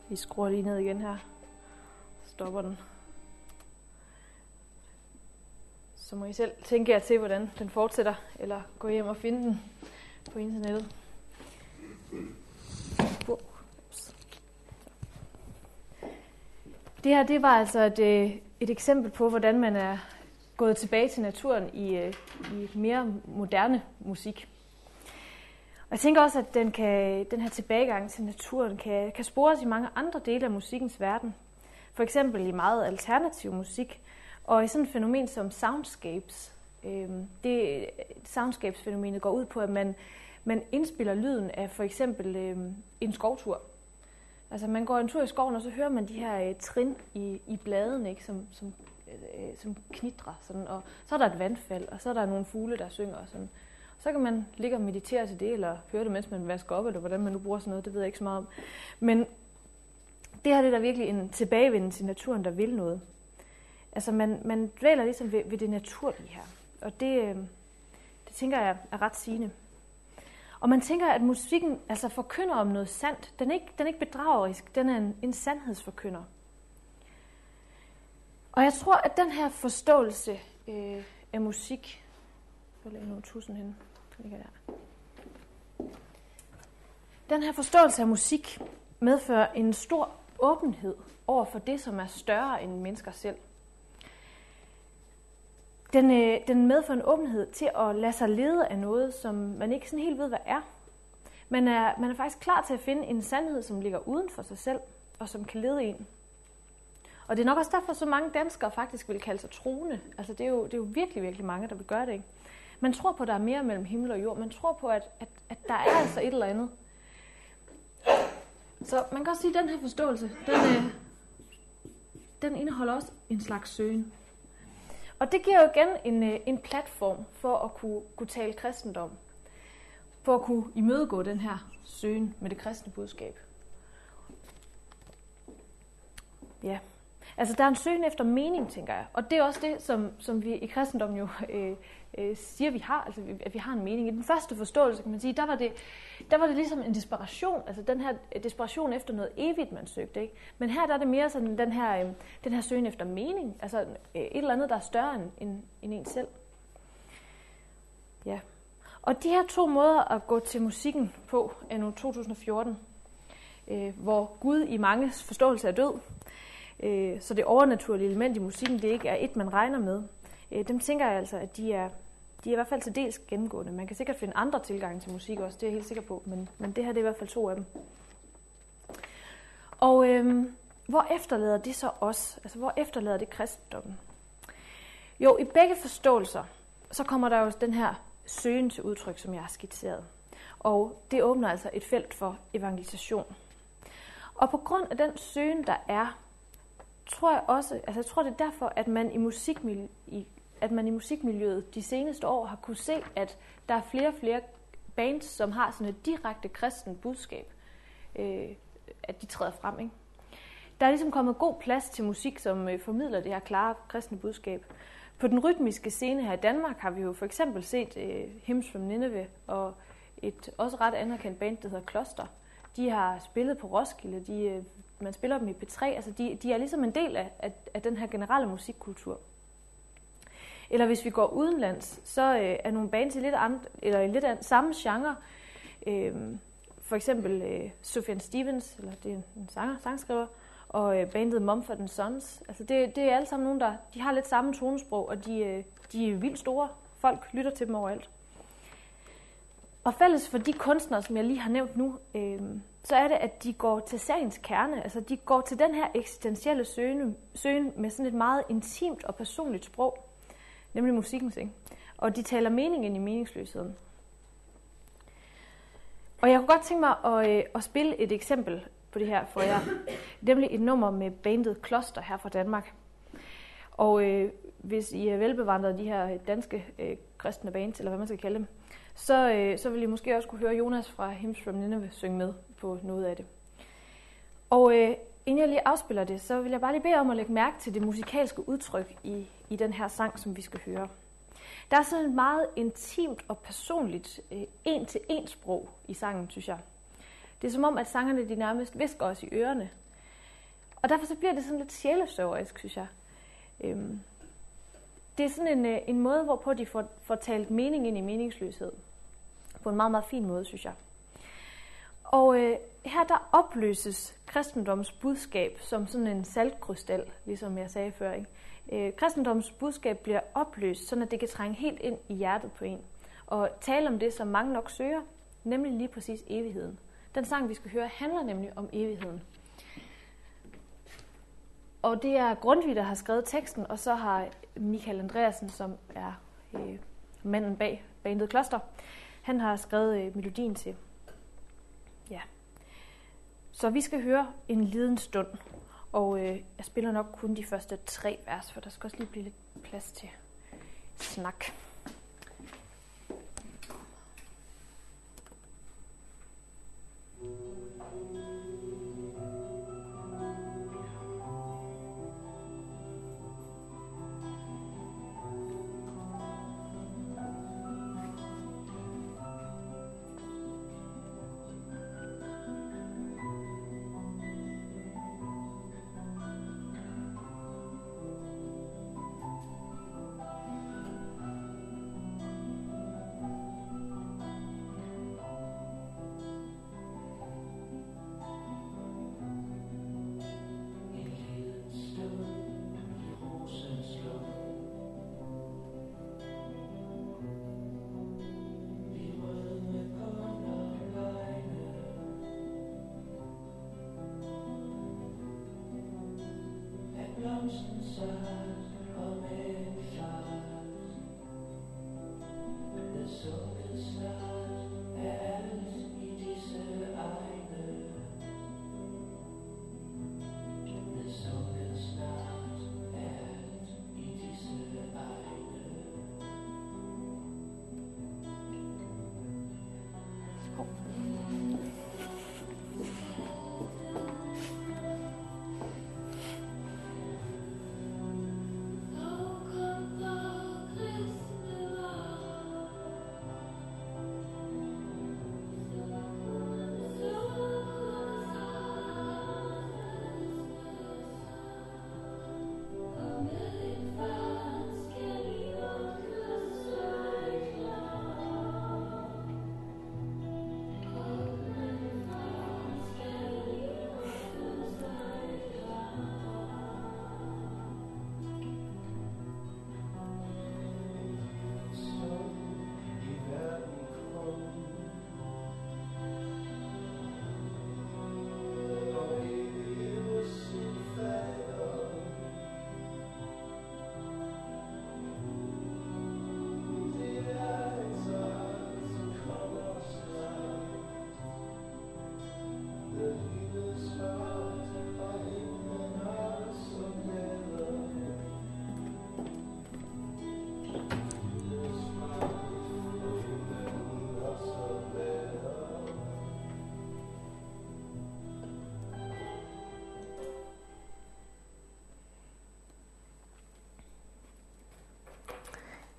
Vi skruer lige ned igen her. Stopper den. Så må I selv tænke jer til, hvordan den fortsætter, eller gå hjem og finde den på internettet. Det her det var altså et, øh, et eksempel på, hvordan man er gået tilbage til naturen i, øh, i mere moderne musik. Og jeg tænker også, at den, kan, den her tilbagegang til naturen kan, kan spores i mange andre dele af musikkens verden. For eksempel i meget alternativ musik, og i sådan et fænomen som soundscapes. Øhm, det, soundscapes-fænomenet går ud på, at man, man indspiller lyden af for eksempel øhm, en skovtur. Altså man går en tur i skoven, og så hører man de her øh, trin i, i bladene, ikke, som, som, øh, som knitrer. Sådan, og så er der et vandfald, og så er der nogle fugle, der synger. Og sådan. Så kan man ligge og meditere til det, eller høre det, mens man vasker op, eller hvordan man nu bruger sådan noget, det ved jeg ikke så meget om. Men det her det er der virkelig en tilbagevenden til naturen, der vil noget. Altså man, man dvæler ligesom ved, ved det naturlige her. Og det, øh, det tænker jeg er ret sigende. Og man tænker, at musikken altså forkynder om noget sandt. Den er ikke, den er ikke bedragerisk, den er en, en sandhedsforkynder. Og jeg tror, at den her forståelse øh, af musik... Hvor ligger nu tusen henne? ligger der. Den her forståelse af musik medfører en stor åbenhed over for det, som er større end mennesker selv. Den, øh, den medfører en åbenhed til at lade sig lede af noget, som man ikke sådan helt ved, hvad er. Man er, man er faktisk klar til at finde en sandhed, som ligger uden for sig selv, og som kan lede en. Og det er nok også derfor, så mange danskere faktisk vil kalde sig troende. Altså det er jo, det er jo virkelig, virkelig mange, der vil gøre det. Ikke? Man tror på, at der er mere mellem himmel og jord. Man tror på, at, at, at der er altså et eller andet. Så man kan også sige, at den her forståelse, den, øh, den indeholder også en slags søgen. Og det giver jo igen en, øh, en platform for at kunne, kunne tale kristendom. For at kunne imødegå den her søgen med det kristne budskab. Ja. Altså, der er en søgen efter mening, tænker jeg. Og det er også det, som, som vi i kristendommen jo øh, øh, siger, vi har. Altså, at vi har en mening. I den første forståelse, kan man sige, der var det, der var det ligesom en desperation. Altså, den her øh, desperation efter noget evigt, man søgte. Ikke? Men her der er det mere sådan den her, øh, den her søgen efter mening. Altså, øh, et eller andet, der er større end, end, end en selv. Ja. Og de her to måder at gå til musikken på er nu 2014, øh, hvor Gud i mange forståelse er død, Øh, så det overnaturlige element i musikken, det ikke er et, man regner med. Øh, dem tænker jeg altså, at de er, de er i hvert fald til dels gennemgående. Man kan sikkert finde andre tilgange til musik også, det er jeg helt sikker på, men, men det her det er i hvert fald to af dem. Og øhm, hvor efterlader det så os? Altså, hvor efterlader det kristendommen? Jo, i begge forståelser, så kommer der jo den her søgen til udtryk, som jeg har skitseret. Og det åbner altså et felt for evangelisation. Og på grund af den søgen, der er, tror jeg også, altså jeg tror det er derfor, at man i musikmiljøet, i, at man i musikmiljøet de seneste år har kunne se, at der er flere og flere bands, som har sådan et direkte kristen budskab, øh, at de træder frem. Ikke? Der er ligesom kommet god plads til musik, som øh, formidler det her klare kristne budskab. På den rytmiske scene her i Danmark har vi jo for eksempel set øh, Hymns from Nineveh og et også ret anerkendt band, der hedder Kloster. De har spillet på Roskilde, de øh, man spiller dem i P3, altså de, de er ligesom en del af, af, af den her generelle musikkultur. Eller hvis vi går udenlands, så øh, er nogle bands i lidt, and, eller i lidt and, samme genre. Øh, for eksempel øh, Sufjan Stevens, eller det er en sanger, sangskriver, og øh, bandet Mumford Sons. Altså det, det er alle sammen nogen, der de har lidt samme tonesprog, og de, øh, de er vildt store. Folk lytter til dem overalt. Og fælles for de kunstnere, som jeg lige har nævnt nu, øh, så er det, at de går til sagens kerne. Altså, de går til den her eksistentielle søgen, søgen med sådan et meget intimt og personligt sprog, nemlig musikkens, ikke? Og de taler mening ind i meningsløsheden. Og jeg kunne godt tænke mig at, øh, at spille et eksempel på det her for jer. Nemlig et nummer med bandet Kloster her fra Danmark. Og øh, hvis I er velbevandret de her danske øh, kristne bands, eller hvad man skal kalde dem, så, øh, så vil I måske også kunne høre Jonas fra Hymns from Nineveh synge med på noget af det. Og øh, inden jeg lige afspiller det, så vil jeg bare lige bede om at lægge mærke til det musikalske udtryk i, i den her sang, som vi skal høre. Der er sådan et meget intimt og personligt øh, en-til-en sprog i sangen, synes jeg. Det er som om, at sangerne de nærmest visker os i ørerne. Og derfor så bliver det sådan lidt sjælesøverisk, synes jeg. Øhm, det er sådan en, øh, en måde, hvorpå de får, får talt mening ind i meningsløshed. På en meget, meget fin måde, synes jeg. Og øh, her der opløses kristendoms budskab som sådan en saltkrystal, ligesom jeg sagde før. Ikke? Øh, kristendoms budskab bliver opløst, så det kan trænge helt ind i hjertet på en. Og tale om det, som mange nok søger, nemlig lige præcis evigheden. Den sang, vi skal høre, handler nemlig om evigheden. Og det er Grundtvig, der har skrevet teksten, og så har Michael Andreasen, som er øh, manden bag bandet Kloster, han har skrevet øh, melodien til. Ja. Så vi skal høre en liden stund, og øh, jeg spiller nok kun de første tre vers, for der skal også lige blive lidt plads til snak.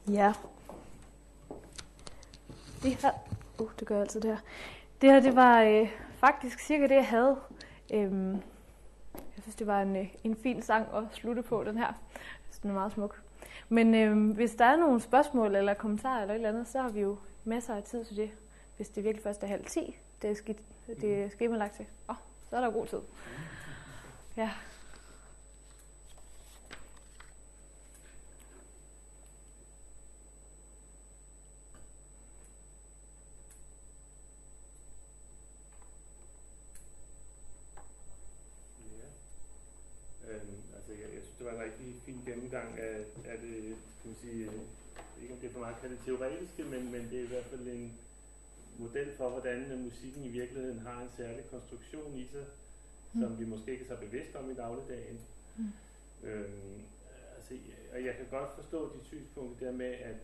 Ja. Det her, uh, det gør altid det her. Det her, det var øh, faktisk cirka det, jeg havde. Øhm, jeg synes, det var en, øh, en fin sang at slutte på, den her. Den er meget smuk. Men øh, hvis der er nogle spørgsmål eller kommentarer eller et eller andet, så har vi jo masser af tid til det. Hvis det virkelig først er halv ti, det er, skidt, det er skemalagt til. Åh, oh, så er der god tid. Ja. Gennemgang af, af det, kan man sige, ikke om det er for meget kalde det teoretiske, men, men det er i hvert fald en model for, hvordan musikken i virkeligheden har en særlig konstruktion i sig, mm. som vi måske ikke er så bevidste om i dagligdagen. Mm. Øhm, altså, og jeg kan godt forstå de synspunkter der med, at,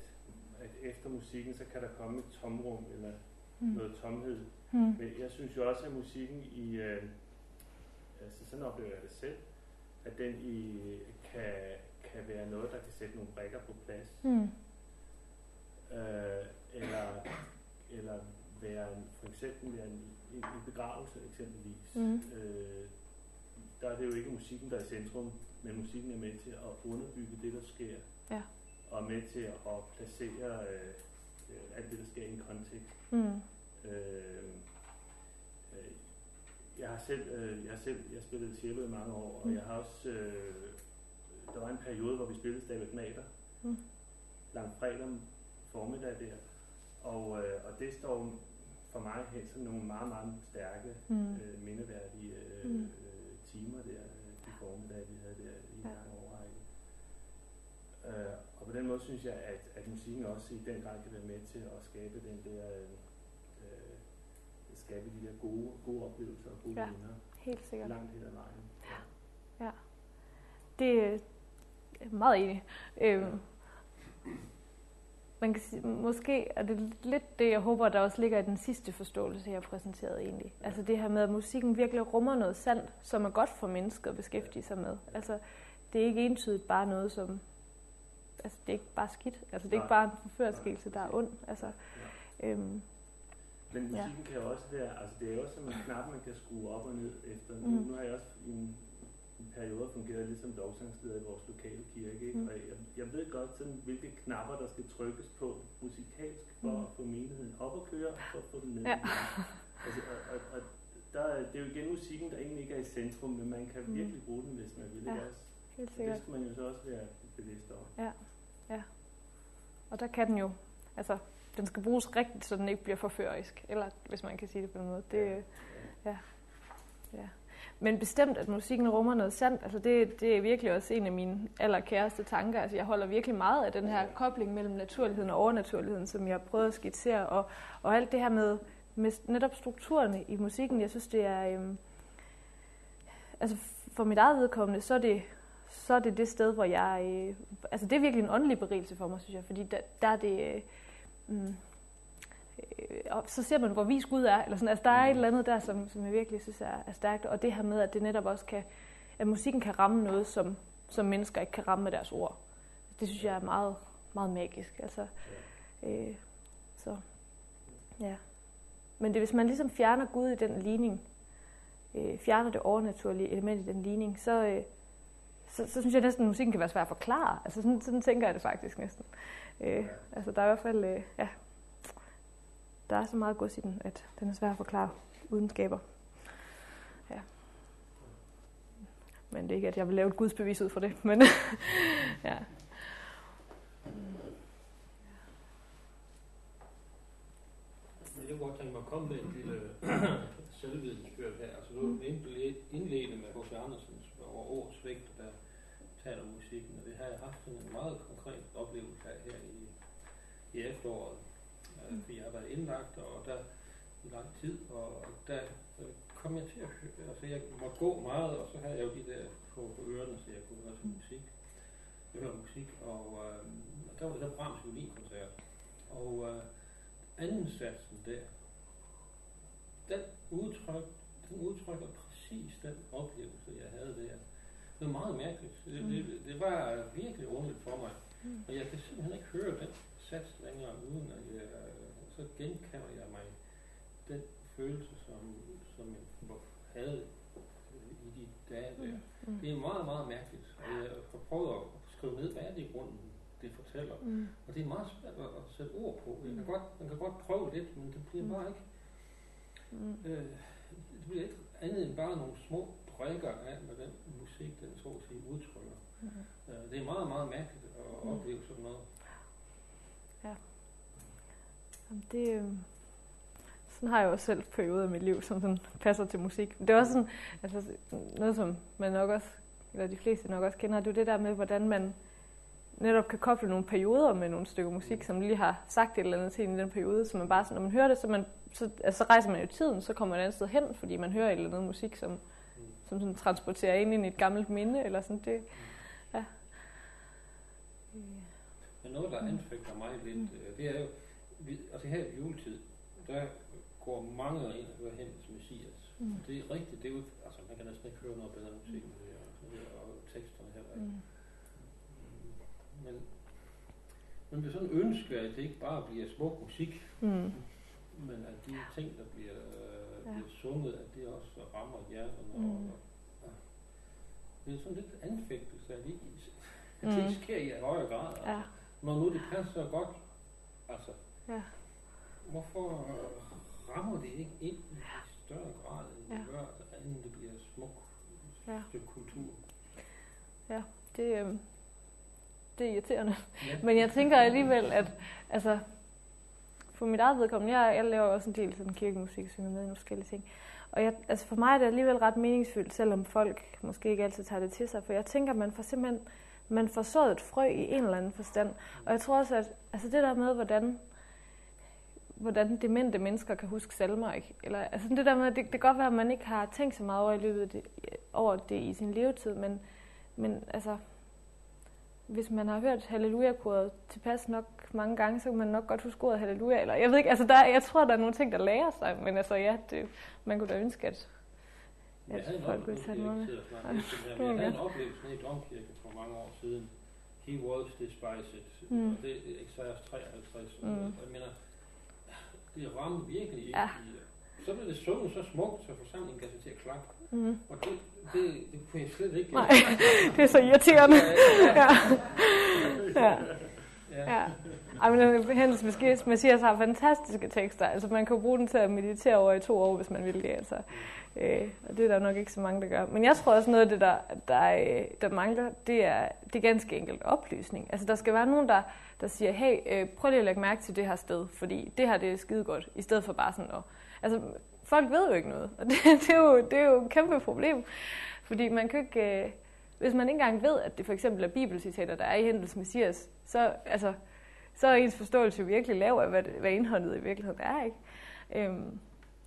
at efter musikken, så kan der komme et tomrum eller mm. noget tomhed. Mm. Men jeg synes jo også, at musikken i, øh, altså sådan oplever jeg det selv, at den i, kan, kan være noget, der kan sætte nogle brækker på plads. Mm. Øh, eller, eller være en, for eksempel være en, en, en begravelse eksempelvis. Mm. Øh, der er det jo ikke musikken, der er i centrum, men musikken er med til at underbygge det, der sker. Ja. Og med til at placere øh, alt det, der sker i en kontekst. Mm. Øh, øh, jeg har selv, øh, jeg har selv jeg spillet cello i mange år, og Mm. jeg har også, øh, der var en periode, hvor vi spillede Stabat Mater, Mm. langfredag formiddag der, og, øh, og det står for mig hen som nogle meget, meget stærke, Mm. øh, mindeværdige øh, Mm. øh, timer der, de formiddag, vi havde der i en Ja. lang årrække. Øh, og på den måde synes jeg, at, at musikken også i den grad kan være med til at skabe den der, øh, øh, skabe de der gode, gode oplevelser og gode Ja. ja. minder Helt sikkert. langt hen ad vejen. Det er jeg er meget enig. Øhm, man kan sige, måske er det lidt det, jeg håber, der også ligger i den sidste forståelse, jeg præsenterede egentlig. Altså det her med, at musikken virkelig rummer noget sandt, som er godt for mennesket at beskæftige sig med. Altså det er ikke entydigt bare noget, som... Altså det er ikke bare skidt. Altså det er ikke bare en forførskelse, der er ond. Altså, øhm, Men Ja. musikken kan jo også være, altså det er jo også som en knap, man kan skrue op og ned efter. Nu, Mm. nu har jeg også i en, en periode fungeret lidt som lovsangsleder i vores lokale kirke, ikke? Mm. og jeg, jeg ved godt, sådan, hvilke knapper, der skal trykkes på musikalsk, for Mm. at få menigheden op at køre, og for at få den ned. Ja. Altså, og, og, og der, er- det er jo igen musikken, der egentlig ikke er i centrum, men man kan Mm. virkelig bruge den, hvis man vil. Ja, også? helt Og det skal man jo så også være bevidst om. Og der kan den jo... Altså, den skal bruges rigtigt, så den ikke bliver forførisk. Eller hvis man kan sige det på den måde. Det, Ja. Men bestemt, at musikken rummer noget sandt, altså det, det er virkelig også en af mine allerkæreste tanker. Altså jeg holder virkelig meget af den her kobling mellem naturligheden og overnaturligheden, som jeg har prøvet at skitsere. Og, og alt det her med, med netop strukturerne i musikken, jeg synes, det er... Øhm, altså for mit eget vedkommende, så er det, så er det det sted, hvor jeg... Øh, altså det er virkelig en åndelig berigelse for mig, synes jeg. Fordi der, der er det... Øh, mm, Øh, og så ser man, hvor vis Gud er. Eller sådan. Altså, der er et eller andet der, som, som jeg virkelig synes er, er stærkt. Og det her med, at det netop også kan, at musikken kan ramme noget, som, som mennesker ikke kan ramme med deres ord. Det synes jeg er meget, meget magisk. Altså, øh, så, ja. Men det, hvis man ligesom fjerner Gud i den ligning, øh, fjerner det overnaturlige element i den ligning, så, øh, så, så synes jeg næsten, at musikken kan være svær at forklare. Altså sådan, sådan tænker jeg det faktisk næsten. Øh, altså der er i hvert fald, øh, ja, der er så meget gods i den, at den er svær at forklare uden skaber. Ja. Men det er ikke, at jeg vil lave et gudsbevis ud for det, men ja. Jeg kunne godt tænke mig at komme med en lille selvvidensbyrd her. Altså nu indled- indledte med H.C. Andersens over års vægt, der taler om musikken, og det har jeg haft en meget konkret oplevelse af her i, i efteråret. Øh, fordi jeg har været indlagt, og der i lang tid, og der øh, kom jeg til at høre, altså jeg måtte gå meget, og så havde jeg jo de der på, på ørerne, så jeg kunne høre til musik. Jeg hørte musik, og, øh, og der var det så Brahms violinkoncert. Og øh, anden satsen der, den, udtryk, den udtrykker præcis den oplevelse, jeg havde der. Det var meget mærkeligt. Det, det, det var virkelig underligt for mig. Mm. Og jeg kan simpelthen ikke høre den sats længere, uden at jeg, så genkalder jeg mig den følelse, som, som jeg havde i de dage der. Mm. Det er meget, meget mærkeligt. Og jeg har prøvet at skrive ned, hvad er det i grunden, det fortæller. Mm. Og det er meget svært at, at sætte ord på. Jeg kan Mm. godt, man kan godt prøve lidt, men det bliver Mm. bare ikke, Mm. øh, det bliver ikke andet end bare nogle små brikker af, hvad den musik, den så at sige, udtrykker. Mm. Det er meget, meget mærkeligt at Mm. opleve sådan noget. Jamen, Det, øh, sådan har jeg også selv perioder i mit liv, som sådan passer til musik. Det er også sådan, altså, noget, som man nok også, eller de fleste nok også kender, det er jo det der med, hvordan man netop kan koble nogle perioder med nogle stykker musik, som lige har sagt et eller andet til en i den periode, så man bare sådan, når man hører det, så, man, så, altså, så rejser man jo tiden, så kommer man et andet sted hen, fordi man hører et eller andet musik, som, som sådan transporterer ind i et gammelt minde, eller sådan det. Ja. Men noget, der Mm. anfægter mig lidt, øh, det er jo, vi, altså her i juletid, der går mange ind og hører hen til Messias. Mm. Det er rigtigt, det er jo, altså man kan næsten ikke høre noget bedre musik det, og, og teksterne heller ikke. Mm. Men man vil sådan ønske, at det ikke bare bliver smuk musik, Mm. men at de ting, der bliver, øh, Ja. bliver sunget, at det også rammer hjerterne. Mm. Og, og, det er sådan lidt anfægtelse, at det, at Mm. det sker i højere grad. Altså. Ja. Når nu det passer godt, altså, Ja. hvorfor rammer det ikke ind i større grad, end det Ja. gør, inden det bliver smuk Ja. stykke kultur? Det, øh, det er irriterende. Ja. Men jeg tænker alligevel, at altså, for mit eget vedkommende, jeg, jeg laver også en del sådan kirkemusik, synger med i nogle forskellige ting. Og jeg, altså for mig er det alligevel ret meningsfyldt, selvom folk måske ikke altid tager det til sig. For jeg tænker, man får simpelthen man får sået et frø i en eller anden forstand. Og jeg tror også, at altså det der med, hvordan, hvordan demente mennesker kan huske salmer, ikke? Eller, altså det der med, det, det kan godt være, at man ikke har tænkt så meget over, i løbet det, over det i sin levetid, men, men altså, hvis man har hørt halleluja-koret tilpas nok mange gange, så kan man nok godt huske ordet halleluja. Eller jeg ved ikke, altså der, jeg tror, der er nogle ting, der lærer sig, men altså ja, det, man kunne da ønske, at, at en folk ville tage jeg med. jeg havde en oplevelse nede i Domkirke for mange år siden. He was despised. Mm. Og det er Esajas 53. Mm. Mm. Jeg mener, det ramte virkelig ikke Ja. i... Så blev det sunget så smukt, så forsamlingen gav sig til at klappe. Mm. Og det, det, det kunne jeg slet ikke... Nej, det er så irriterende. Ja. Ja. ja. Ja. Ej, men Hendes Messias- har fantastiske tekster. Altså, man kan bruge den til at meditere over i to år, hvis man vil det. Altså. Øh, og det er der nok ikke så mange, der gør. Men jeg tror også, noget af det, der, der, øh, der mangler, det er, det er ganske enkelt oplysning. Altså, der skal være nogen, der, der siger, hey, øh, prøv lige at lægge mærke til det her sted, fordi det her det er skide godt, i stedet for bare sådan at... Altså, folk ved jo ikke noget, og det, det, er, jo, det er jo et kæmpe problem. Fordi man kan ikke... Øh, hvis man ikke engang ved, at det for eksempel er bibelcitater, der er i Hendels Messias, så, altså, så er ens forståelse jo virkelig lav af, hvad, hvad indholdet i virkeligheden er. Ikke? Øhm,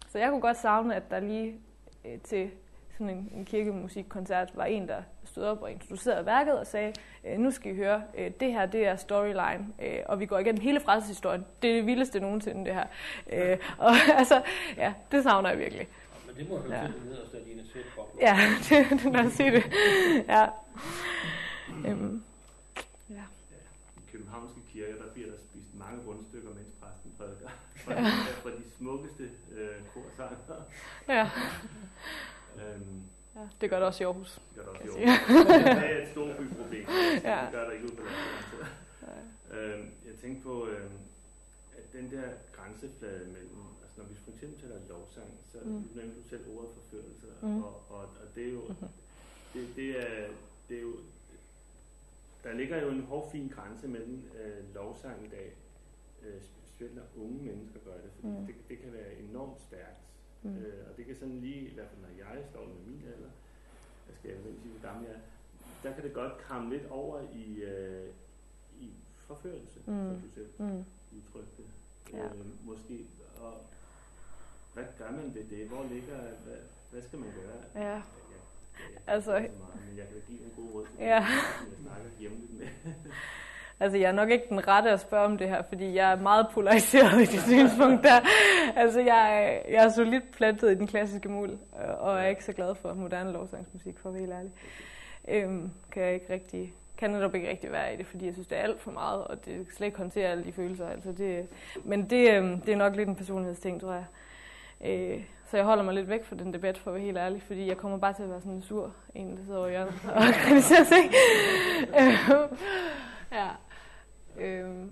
så jeg kunne godt savne, at der lige øh, til sådan en, en kirkemusikkoncert var en, der stod op og introducerede værket og sagde, øh, nu skal I høre, øh, det her det er storyline, øh, og vi går igennem hele frelseshistorien. Det er det vildeste nogensinde, det her. Øh, og altså, ja, det savner jeg virkelig. Men det må høre Ja. ja. til det nederste af dine sætbobler. Ja, det, det lad os sige det. Ja. Øhm, ja. I københavnske kirker, der bliver der spist mange rundstykker, mens præsten prædiker. Fra, fra de smukkeste øh, korsanger. Ja. Ja, det gør det også i Aarhus. det gør der også i Aarhus. Det er et stort byproblem. Ja. Det gør der ikke ud på landet. Øhm, jeg tænkte på, øhm, at den der grænseflade mellem, altså når vi for eksempel taler lovsang, så Mm. nævnte du selv ordet forførelse, Mm. og, og, og det er jo, Mhm. det, det er, det er jo, der ligger jo en hård fin grænse mellem øh, lovsang i dag, øh, specielt når unge mennesker gør det, fordi mm. det, det kan være enormt stærkt, Mm. øh, og det kan sådan lige, i hvert fald når jeg står med min alder, jeg skal jeg sige, hvor gammel jeg er, der kan det godt kramme lidt over i, øh, i forførelse, mm. Som du selv Mm. udtrykte. Ja. Øh, måske, og hvad gør man ved det? Hvor ligger, hvad, hvad skal man gøre? Ja. Jeg, jeg, Altså- meget, men jeg kan give en god råd til Ja. dem, jeg snakker hjemligt med. Altså, jeg er nok ikke den rette at spørge om det her, fordi jeg er meget polariseret i det synspunkt der. Altså, jeg, jeg er solidt plantet i den klassiske mul, øh, og- er ikke så glad for moderne lovsangsmusik, for at være helt ærlig. Øhm, kan jeg ikke rigtig, kan netop ikke rigtig være i det, fordi jeg synes, det er alt for meget, og det kan slet ikke håndtere alle de følelser. Altså, det, men det, øhm, det er nok lidt en personlighedsting, tror jeg. Øh, så jeg holder mig lidt væk fra den debat, for at være helt ærlig, fordi jeg kommer bare til at være sådan en sur en, der sidder over hjørnet og kritiserer sig. Øh, ja. Øhm,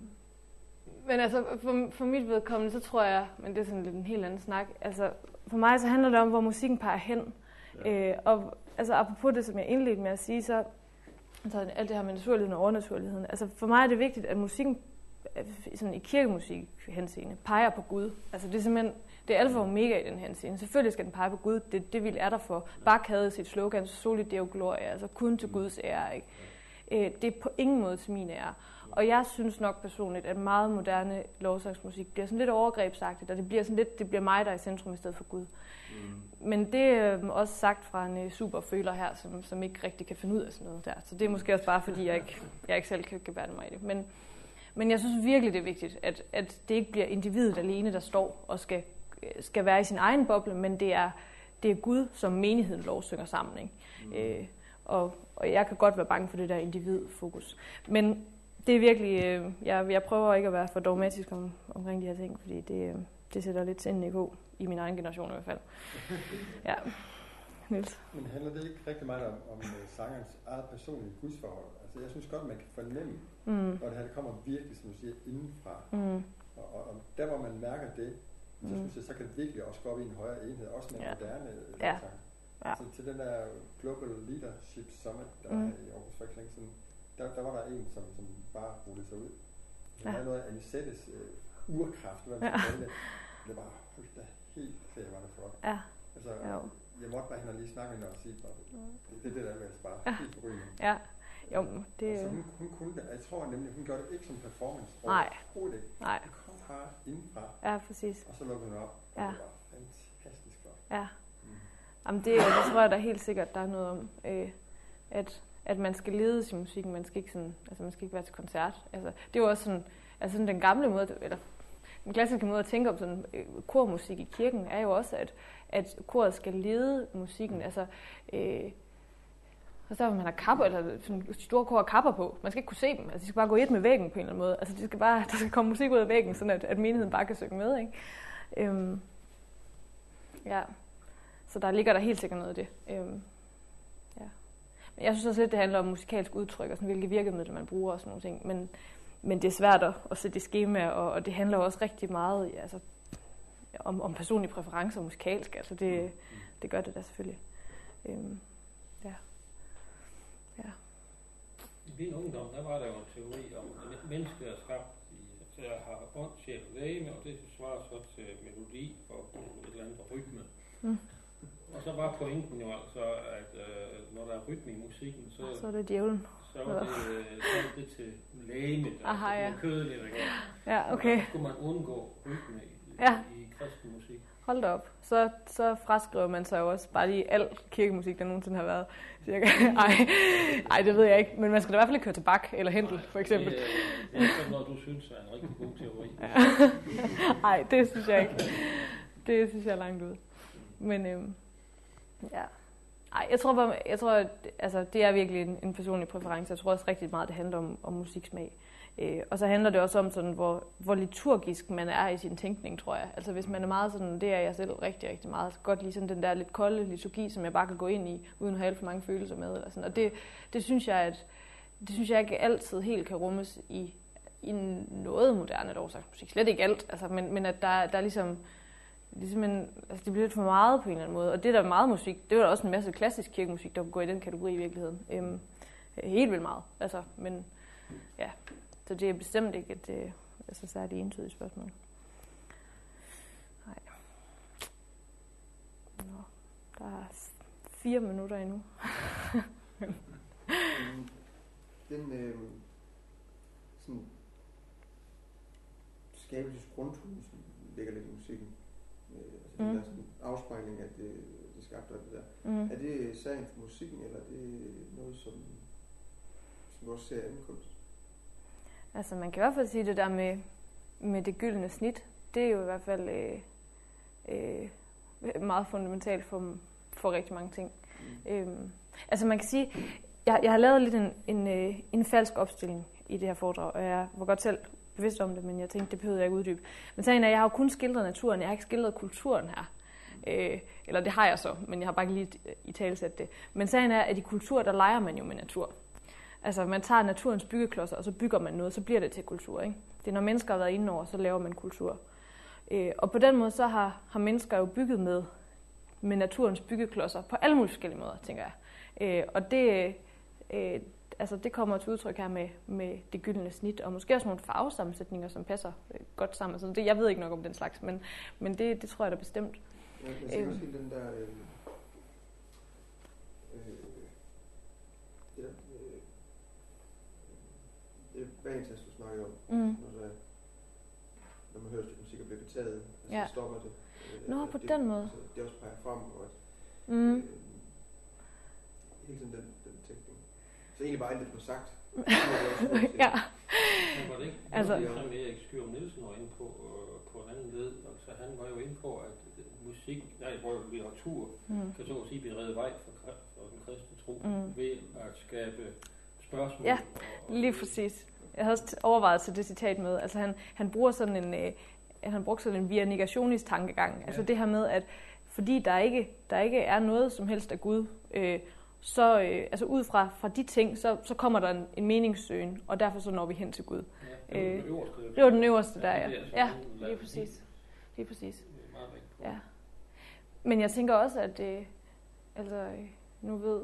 men altså, for, for mit vedkommende, så tror jeg, men det er sådan lidt en helt anden snak, altså, for mig så handler det om, hvor musikken peger hen. Ja. Øh, og altså, apropos det, som jeg indledte med at sige, så altså, alt det her med naturligheden og overnaturligheden. Altså, for mig er det vigtigt, at musikken sådan i kirkemusik henseende peger på Gud. Altså, det er simpelthen, det er alfa og omega i den henseende. Selvfølgelig skal den pege på Gud, det, det vil er der for. Bach havde sit slogan, Soli Deo Gloria, altså kun til Guds ære, ikke? Øh, det er på ingen måde til min ære. Og jeg synes nok personligt, at meget moderne lovsangsmusik bliver sådan lidt overgrebsagtigt, og det bliver sådan lidt, det bliver mig, der er i centrum i stedet for Gud. Mm. Men det er øh, også sagt fra en øh, superføler her, som, som ikke rigtig kan finde ud af sådan noget der. Så det er måske også bare, fordi jeg ikke, jeg ikke selv kan gebærde mig i det. Men, men jeg synes virkelig, det er vigtigt, at, at det ikke bliver individet alene, der står og skal, øh, skal være i sin egen boble, men det er, det er Gud, som menigheden lovsynger sammen. Ikke? Mm. Øh, og, og jeg kan godt være bange for det der individfokus. Men det er virkelig, øh, jeg, jeg prøver ikke at være for dogmatisk om, omkring de her ting, fordi det, øh, det sætter lidt sindene i gå, i min egen generation i hvert fald. Ja. Niels. Men handler det ikke rigtig meget om, om uh, sangerens eget personlige gudsforhold? Altså, jeg synes godt, man kan fornemme, Mm. når det her det kommer virkelig, som du siger, indenfra. Mm. Og, og, og der, hvor man mærker det, så Mm. synes jeg, så kan det virkelig også gå op i en højere enhed, også med Ja. moderne øh, Ja. sang. Ja. Så til den der Global Leadership Summit, der Mm. mm. i Aarhus for ikke længe siden, der, der var der en, som, som bare rullede sig ud. Han Ja. havde noget af Anisettes øh, urkraft, hvad man Ja. kalde det. Det var, hold da helt fedt, var det flot. Ja. Altså, Jo. jeg måtte bare hen og lige snakke med hende og sige, bare, det, det, er det der med, altså bare Ja. helt forrygende. Ja. Jo, det... Altså, hun, hun kunne det. Jeg tror nemlig, hun gjorde det ikke som performance. Nej. Overhovedet ikke. Nej. Det kom bare indenfra, Ja, præcis. og så lukkede hun op. Og Ja. det var fantastisk flot. Ja. Mm. Jamen det, det tror jeg da helt sikkert, der er noget om, øh, at, at man skal lede sin musikken, man skal ikke sådan, altså man skal ikke være til koncert. Altså, det er jo også sådan, altså sådan den gamle måde, eller den klassiske måde at tænke om sådan øh, kormusik i kirken, er jo også, at, at koret skal lede musikken. Altså, øh, og så man har kapper, eller sådan store kor har kapper på. Man skal ikke kunne se dem. Altså, de skal bare gå i et med væggen på en eller anden måde. Altså, de skal bare, der skal komme musik ud af væggen, sådan at, at menigheden bare kan synge med. Ikke? Øhm, ja. Så der ligger der helt sikkert noget i det. Øhm. Men jeg synes også lidt, det handler om musikalsk udtryk, og sådan, hvilke virkemidler man bruger og sådan nogle ting. Men, men det er svært at, at sætte i schema, og, og det handler også rigtig meget ja, altså, om, om personlige præferencer musikalsk. Altså det, det gør det da selvfølgelig. Øhm, ja. Ja. I min ungdom, der var der jo en teori om, at mennesket er skabt i, til at have ånd, sjæl og lægeme, og det svarer så til melodi og et eller andet rytme. Mm. Og så var pointen jo altså, at øh, når der er rytme i musikken, så, Så er det djævlen. så var det, øh, så var det til lægemet, Aha, ja. kødeligt. Ja, okay. Så skulle man undgå rytme i, Ja. i kristen musik. Hold da op. Så, så fraskriver man sig jo også bare lige al kirkemusik, der nogensinde har været. Cirka. Ej, ej, det ved jeg ikke. Men man skal da i hvert fald ikke køre til Bach eller Händel, for eksempel. Det, det er sådan noget, du synes er en rigtig god teori. Nej, det synes jeg ikke. Det synes jeg er langt ud. Men øhm, ja. Ej, jeg tror jeg tror, altså, det er virkelig en, en personlig præference. Jeg tror også rigtig meget, det handler om, om musiksmag. Øh, og så handler det også om, sådan, hvor, hvor liturgisk man er i sin tænkning, tror jeg. Altså hvis man er meget sådan, det er jeg selv rigtig, rigtig meget. Så godt lige sådan den der lidt kolde liturgi, som jeg bare kan gå ind i, uden at have alt for mange følelser med. Eller sådan. Og det, det, synes jeg, at, det synes jeg ikke altid helt kan rummes i, i noget moderne dårsagsmusik. Slet ikke alt, altså, men, men at der, der er ligesom, ligesom en, altså det bliver lidt for meget på en eller anden måde. Og det der er meget musik, det var der også en masse klassisk kirkemusik, der går i den kategori i virkeligheden. Øhm, helt vildt meget. Altså, men ja, så det er bestemt ikke et øh, altså, særligt entydigt spørgsmål. Nej. Nå, der er fire minutter endnu. Den øh, sådan skabelses grundtone, som ligger lidt i musikken, altså mm. Den der sådan afspejling af det, det skabte og det der. Mm. Er det sagen for musikken, eller er det noget, som, som du også ser i anden kunst? Altså man kan i hvert fald sige det der med, med det gyldne snit. Det er jo i hvert fald øh, øh, meget fundamentalt for, for rigtig mange ting. Mm. Øhm, altså man kan sige, jeg, jeg har lavet lidt en, en, øh, en falsk opstilling i det her foredrag, og jeg var godt selv bevidst om det, men jeg tænkte, det behøvede jeg ikke uddybe. Men sagen er, jeg har jo kun skildret naturen, jeg har ikke skildret kulturen her. Øh, eller det har jeg så, men jeg har bare ikke lige øh, i talesat det. Men sagen er, at i kultur, der leger man jo med natur. Altså man tager naturens byggeklodser, og så bygger man noget, så bliver det til kultur. Ikke? Det er når mennesker har været inde over, så laver man kultur. Øh, og på den måde, så har, har mennesker jo bygget med, med naturens byggeklodser på alle mulige forskellige måder, tænker jeg. Øh, og det, øh, altså det kommer til udtryk her med, med det gyldne snit, og måske også nogle farvesammensætninger, som passer øh, godt sammen. Så det, jeg ved ikke nok om den slags, men, men det, det tror jeg da bestemt. Jeg, jeg ser også hele den der... Øh, øh, det der øh, det vagentast, du snakker om, Mm. når, der, når man hører stykke musik og bliver betaget, altså, Ja. så stopper det. Øh, Nå, at på det, den måde. Altså, det også peger frem, og at Mm. øh, hele tiden den. Så egentlig bare alt det, du har sagt. ja. Men var det ikke Altså- altså, som Erik Skyrum Nielsen var inde på, øh, på en anden led? Altså, han var jo inde på, at musik, nej, hvor litteratur, Mm. kan så at sige blive reddet vej for, for den kristne tro, Mm. ved at skabe spørgsmål. Ja, og, og, Lige præcis. Jeg havde også overvejet til det citat med. Altså han, han bruger sådan en, øh, han brugte sådan en via negationist tankegang. Altså Ja. det her med, at fordi der ikke, der ikke er noget som helst af Gud, øh, så øh, altså ud fra, fra de ting, så, så kommer der en, en meningssøgen, og derfor så når vi hen til Gud. Ja, det var den Øh, øverste. Det var den øverste der, ja. altså Ja, der lige præcis. Lige præcis. Ja. Men jeg tænker også, at øh, altså, øh, nu ved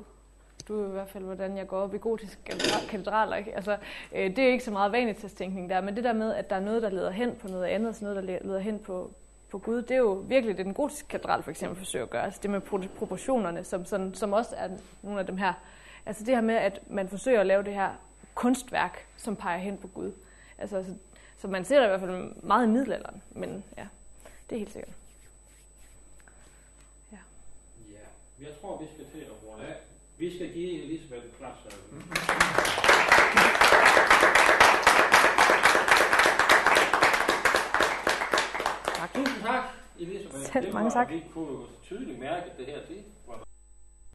du i hvert fald, hvordan jeg går op i gotiske katedra- katedraler. Ikke? Altså, øh, det er ikke så meget vanetænkning der, men det der med, at der er noget, der leder hen på noget andet, og noget, der le- leder hen på, på Gud, det er jo virkelig det, den gotiske katedral for eksempel forsøger at gøre. Altså det med pro- proportionerne, som, sådan, som også er nogle af dem her. Altså det her med, at man forsøger at lave det her kunstværk, som peger hen på Gud. Altså, så, så man ser det i hvert fald meget i middelalderen, men ja, det er helt sikkert. Ja, jeg tror, vi skal til at runde af. Vi skal give Elisabeth en klaps. Tak. Tusind tak, Elisabeth. Selv Det mange tak. Vi kunne jo tydeligt mærke, at det her det var